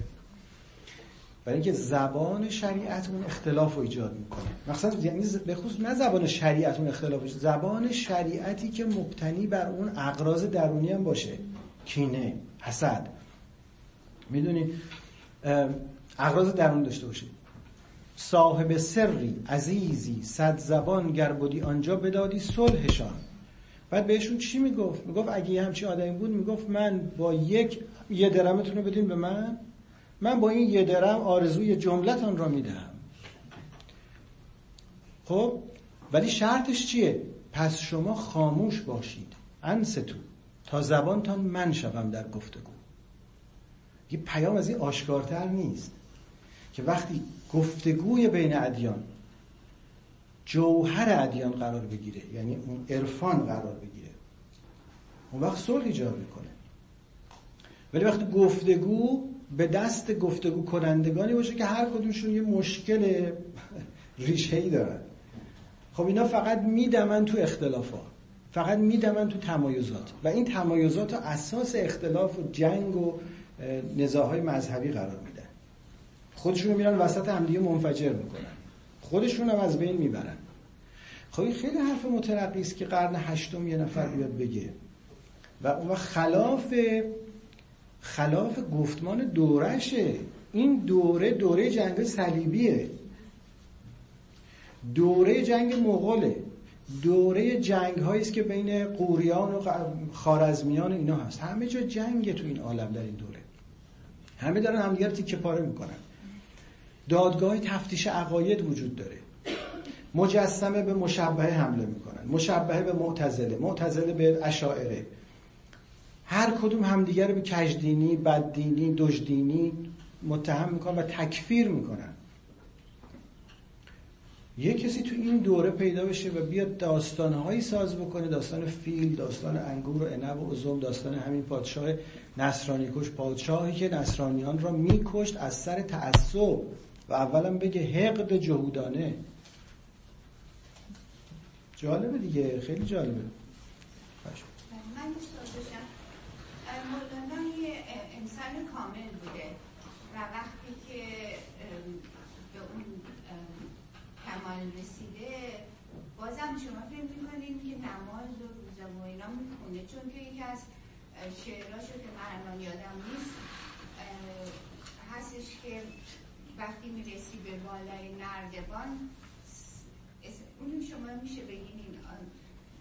برای اینکه زبان شریعت اون اختلاف رو ایجاد می‌کنه. مقصد یعنی به خصوص نه زبان شریعت اون اختلاف. زبان شریعتی که مبتنی بر اون اقراض درونی هم باشه. کینه حسد. می‌دونی؟ اقراض درون داشته باشه صاحب سری عزیزی صد زبان گر بودی آنجا بدادی صلحشان. بعد بهشون چی می‌گفت؟ می‌گفت اگه یه همچین آدمی بود می‌گفت من با یک یه درمتون رو بدین به من. من با این یه درم آرزوی جملتان را می‌دهم. خب؟ ولی شرطش چیه؟ پس شما خاموش باشید. انستو تا زبانتان من شوم در گفتگو. یه پیام از این آشکارتر نیست که وقتی گفتگوی بین ادیان جوهر ادیان قرار بگیره یعنی اون عرفان قرار بگیره اون وقت صلح ایجاد می‌کنه. ولی وقتی گفتگو به دست گفتگو کنندگانی باشه که هر کدومشون یه مشکل ریشه ای دارن. خب اینا فقط میدمن تو اختلافات. فقط میدمن تو تمایزات. و این تمایزات اساس اختلاف و جنگ و نزاهای مذهبی قرار میدن. خودشون میرن وسط همدیگه منفجر می‌کنن. خودشون هم از بین می‌برن. خب این خیلی حرف مترقی است که قرن هشتم یه نفر بیاد بگه. و اون خلاف خلاف گفتمان دورشه. این دوره دوره جنگ صلیبیه. دوره جنگ مغوله. دوره جنگ است که بین قوریان و خارزمیان اینا هست. همه جا جنگ تو این عالم در این دوره. همه دارن همدیگر تیکه پاره می‌کنن. دادگاه تفتیش عقاید وجود داره. مجسمه به مشبهه حمله می‌کنن. مشبهه به معتزله معتزله به اشاعره. هر کدوم همدیگر رو به کجدینی بددینی دژدینی متهم می‌کنن و تکفیر می‌کنن. یه کسی تو این دوره پیدا بشه و بیاد داستانهایی ساز بکنه داستان فیل داستان انگور و عنب و ازم داستان همین پادشاه نصرانی کش پادشاهی که نصرانیان را میکشت از سر تعصب و اولا بگه حقد جهودانه. جالبه دیگه خیلی جالبه. من مولانا یه انسان کامل بوده و وقتی که کمال رسیده بازم شما فکر می‌کنید که نماز و روزه و اینا می‌خونه؟ چون که یکی از شعراشو که من الان یادم نیست هستش که وقتی می‌رسی به بالای نردبان اون شما میشه بگین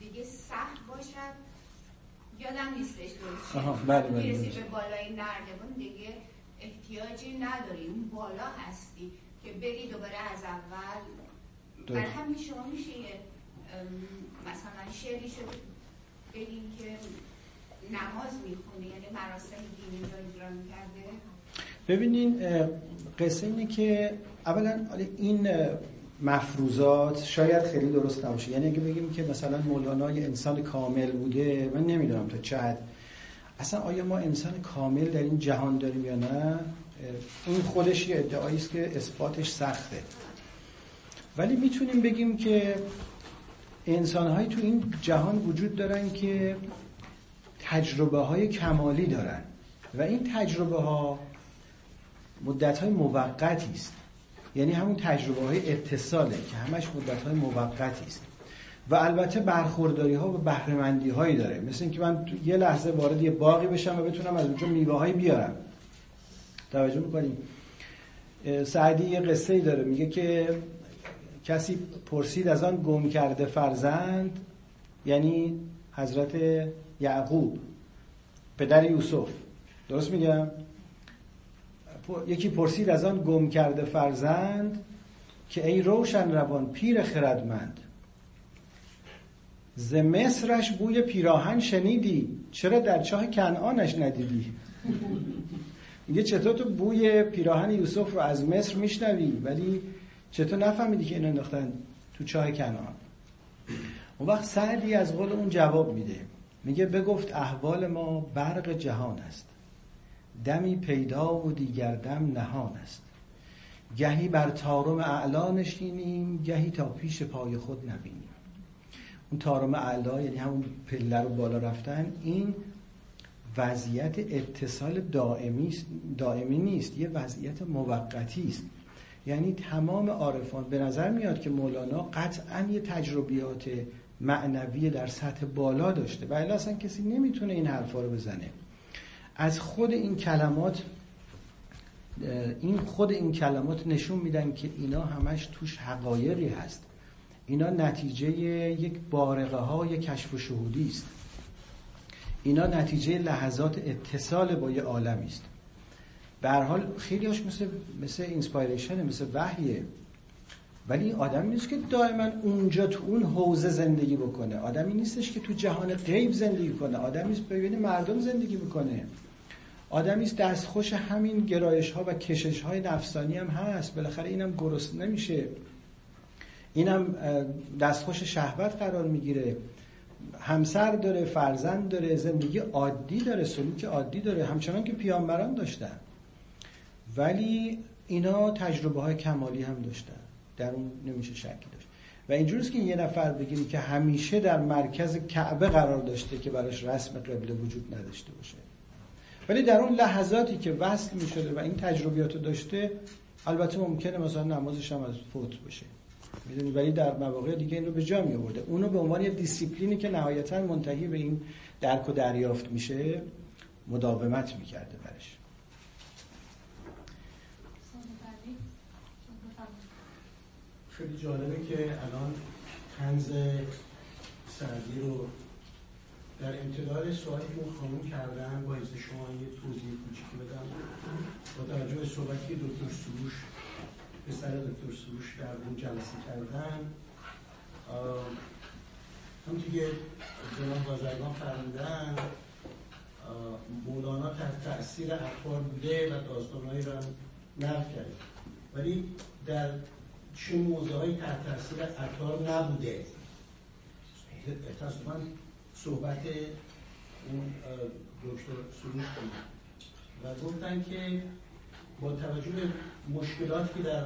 دیگه سخت باشد. یادم نیستش بله بله می‌رسی به بالای نردبان دیگه احتیاجی نداری. اون بالا هستی که بری دوباره از اول برای همین شما میشه مثلا شعری شد بگیم که نماز می‌خونه یعنی مراسم دینی رو اجرا می‌کرده؟ ببینین قصه اینه که اولا این مفروضات شاید خیلی درست نباشه. یعنی اگه بگیم که مثلا مولانا یه انسان کامل بوده من نمی‌دونم تا چه حد. اصلا آیا ما انسان کامل در این جهان داریم یا نه؟ این خودش یه ادعایی است که اثباتش سخته. ولی می‌تونیم بگیم که انسانهایی تو این جهان وجود دارن که تجربه های کمالی دارن و این تجربه ها مدت های موقتی است. یعنی همون تجربه های اتصاله که همش مدت های موقتی است. و البته برخورداری ها و بهرهمندی هایی داره. مثل اینکه من یه لحظه وارد یه باقی بشم و بتونم از اونجا میوه های بیارم. توجه می‌کنیم سعدی یه قصه ای داره. میگه که کسی پرسید از آن گم کرده فرزند یعنی حضرت یعقوب پدر یوسف. درست میگم؟ یکی پرسید از آن گم کرده فرزند که ای روشن روان پیر خردمند ز مصرش بوی پیراهن شنیدی؟ چرا در چاه کنعانش ندیدی؟ میگه چطور تو بوی پیراهن یوسف رو از مصر میشنوی؟ ولی چطور نفهمیدی که اینو انداختن تو چاه کنعان؟ اون وقت سعدی از قول اون جواب میده. میگه بگفت احوال ما برق جهان است. دمی پیدا و دیگر دم نهان است. گهی بر تارم اعلا نشینیم گهی تا پیش پای خود نبینیم. اون تارم اعلا یعنی همون پله رو بالا رفتن این وضعیت اتصال دائمی, دائمی نیست یه وضعیت موقتی است. یعنی تمام عارفان به نظر میاد که مولانا قطعا یه تجربیات معنوی در سطح بالا داشته و اصلا کسی نمی‌تونه این حرفا رو بزنه. از خود این کلمات این خود این کلمات نشون میدن که اینا همش توش حقایقی هست. اینا نتیجه یک بارقه های کشف و شهودی است. اینا نتیجه لحظات اتصال با یه عالمی است. به هر حال خیلیاش مثل مثل inspiration مثل وحیه. ولی این آدمی نیست که دائما اونجا تو اون حوزه زندگی بکنه. آدمی نیستش که تو جهان غیب زندگی کنه. آدمی است بین مردم زندگی می‌کنه آدمی است دستخوش همین گرایش ها و کشش های نفسانی هم هست. بالاخره اینم گرسنه‌ش میشه. اینم دستخوش شهوت قرار می‌گیره. همسر داره فرزند داره زندگی عادی داره سلوک عادی داره. همچنان که پیامبران داشتن. ولی اینا تجربه های کمالی هم داشتن. در اون نمیشه شکی داشت. و اینجوریست که یه نفر بگیم که همیشه در مرکز کعبه قرار داشته که براش رسم قبله وجود نداشته باشه. ولی در اون لحظاتی که وصل می شده و این تجربیات داشته البته ممکنه مثلا نمازش هم از فوت بشه می‌دونی؟ ولی در مواقع دیگه این رو به جا می آورده اونو به عنوان یه دیسیپلینی که نهایتا منتهی به این درک و دریافت میشه مداومت می‌کرده برش خیلی جالبه که الان تنز سعدی رو در امتداد سوالی که کردن با شما یه توضیح کوچیکی بدم با توجه به صحبتی که دکتر سروش پسر دکتر سروش در اون جلسه کردن هم که جناب بازرگان فرمودن مولانا تحت تأثیر اخبار بوده و داستانهایی رو هم نقل کرده. ولی در چه موضوع های تحت تاثیر اطار نبوده. تصمیم صحبت اون دکتر سروش کنید و گفتن که با توجه به مشکلاتی که در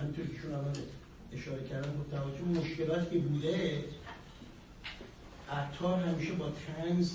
همینطور که شما اشاره کردن با توجه به مشکلاتی که بوده عطار همیشه با تنز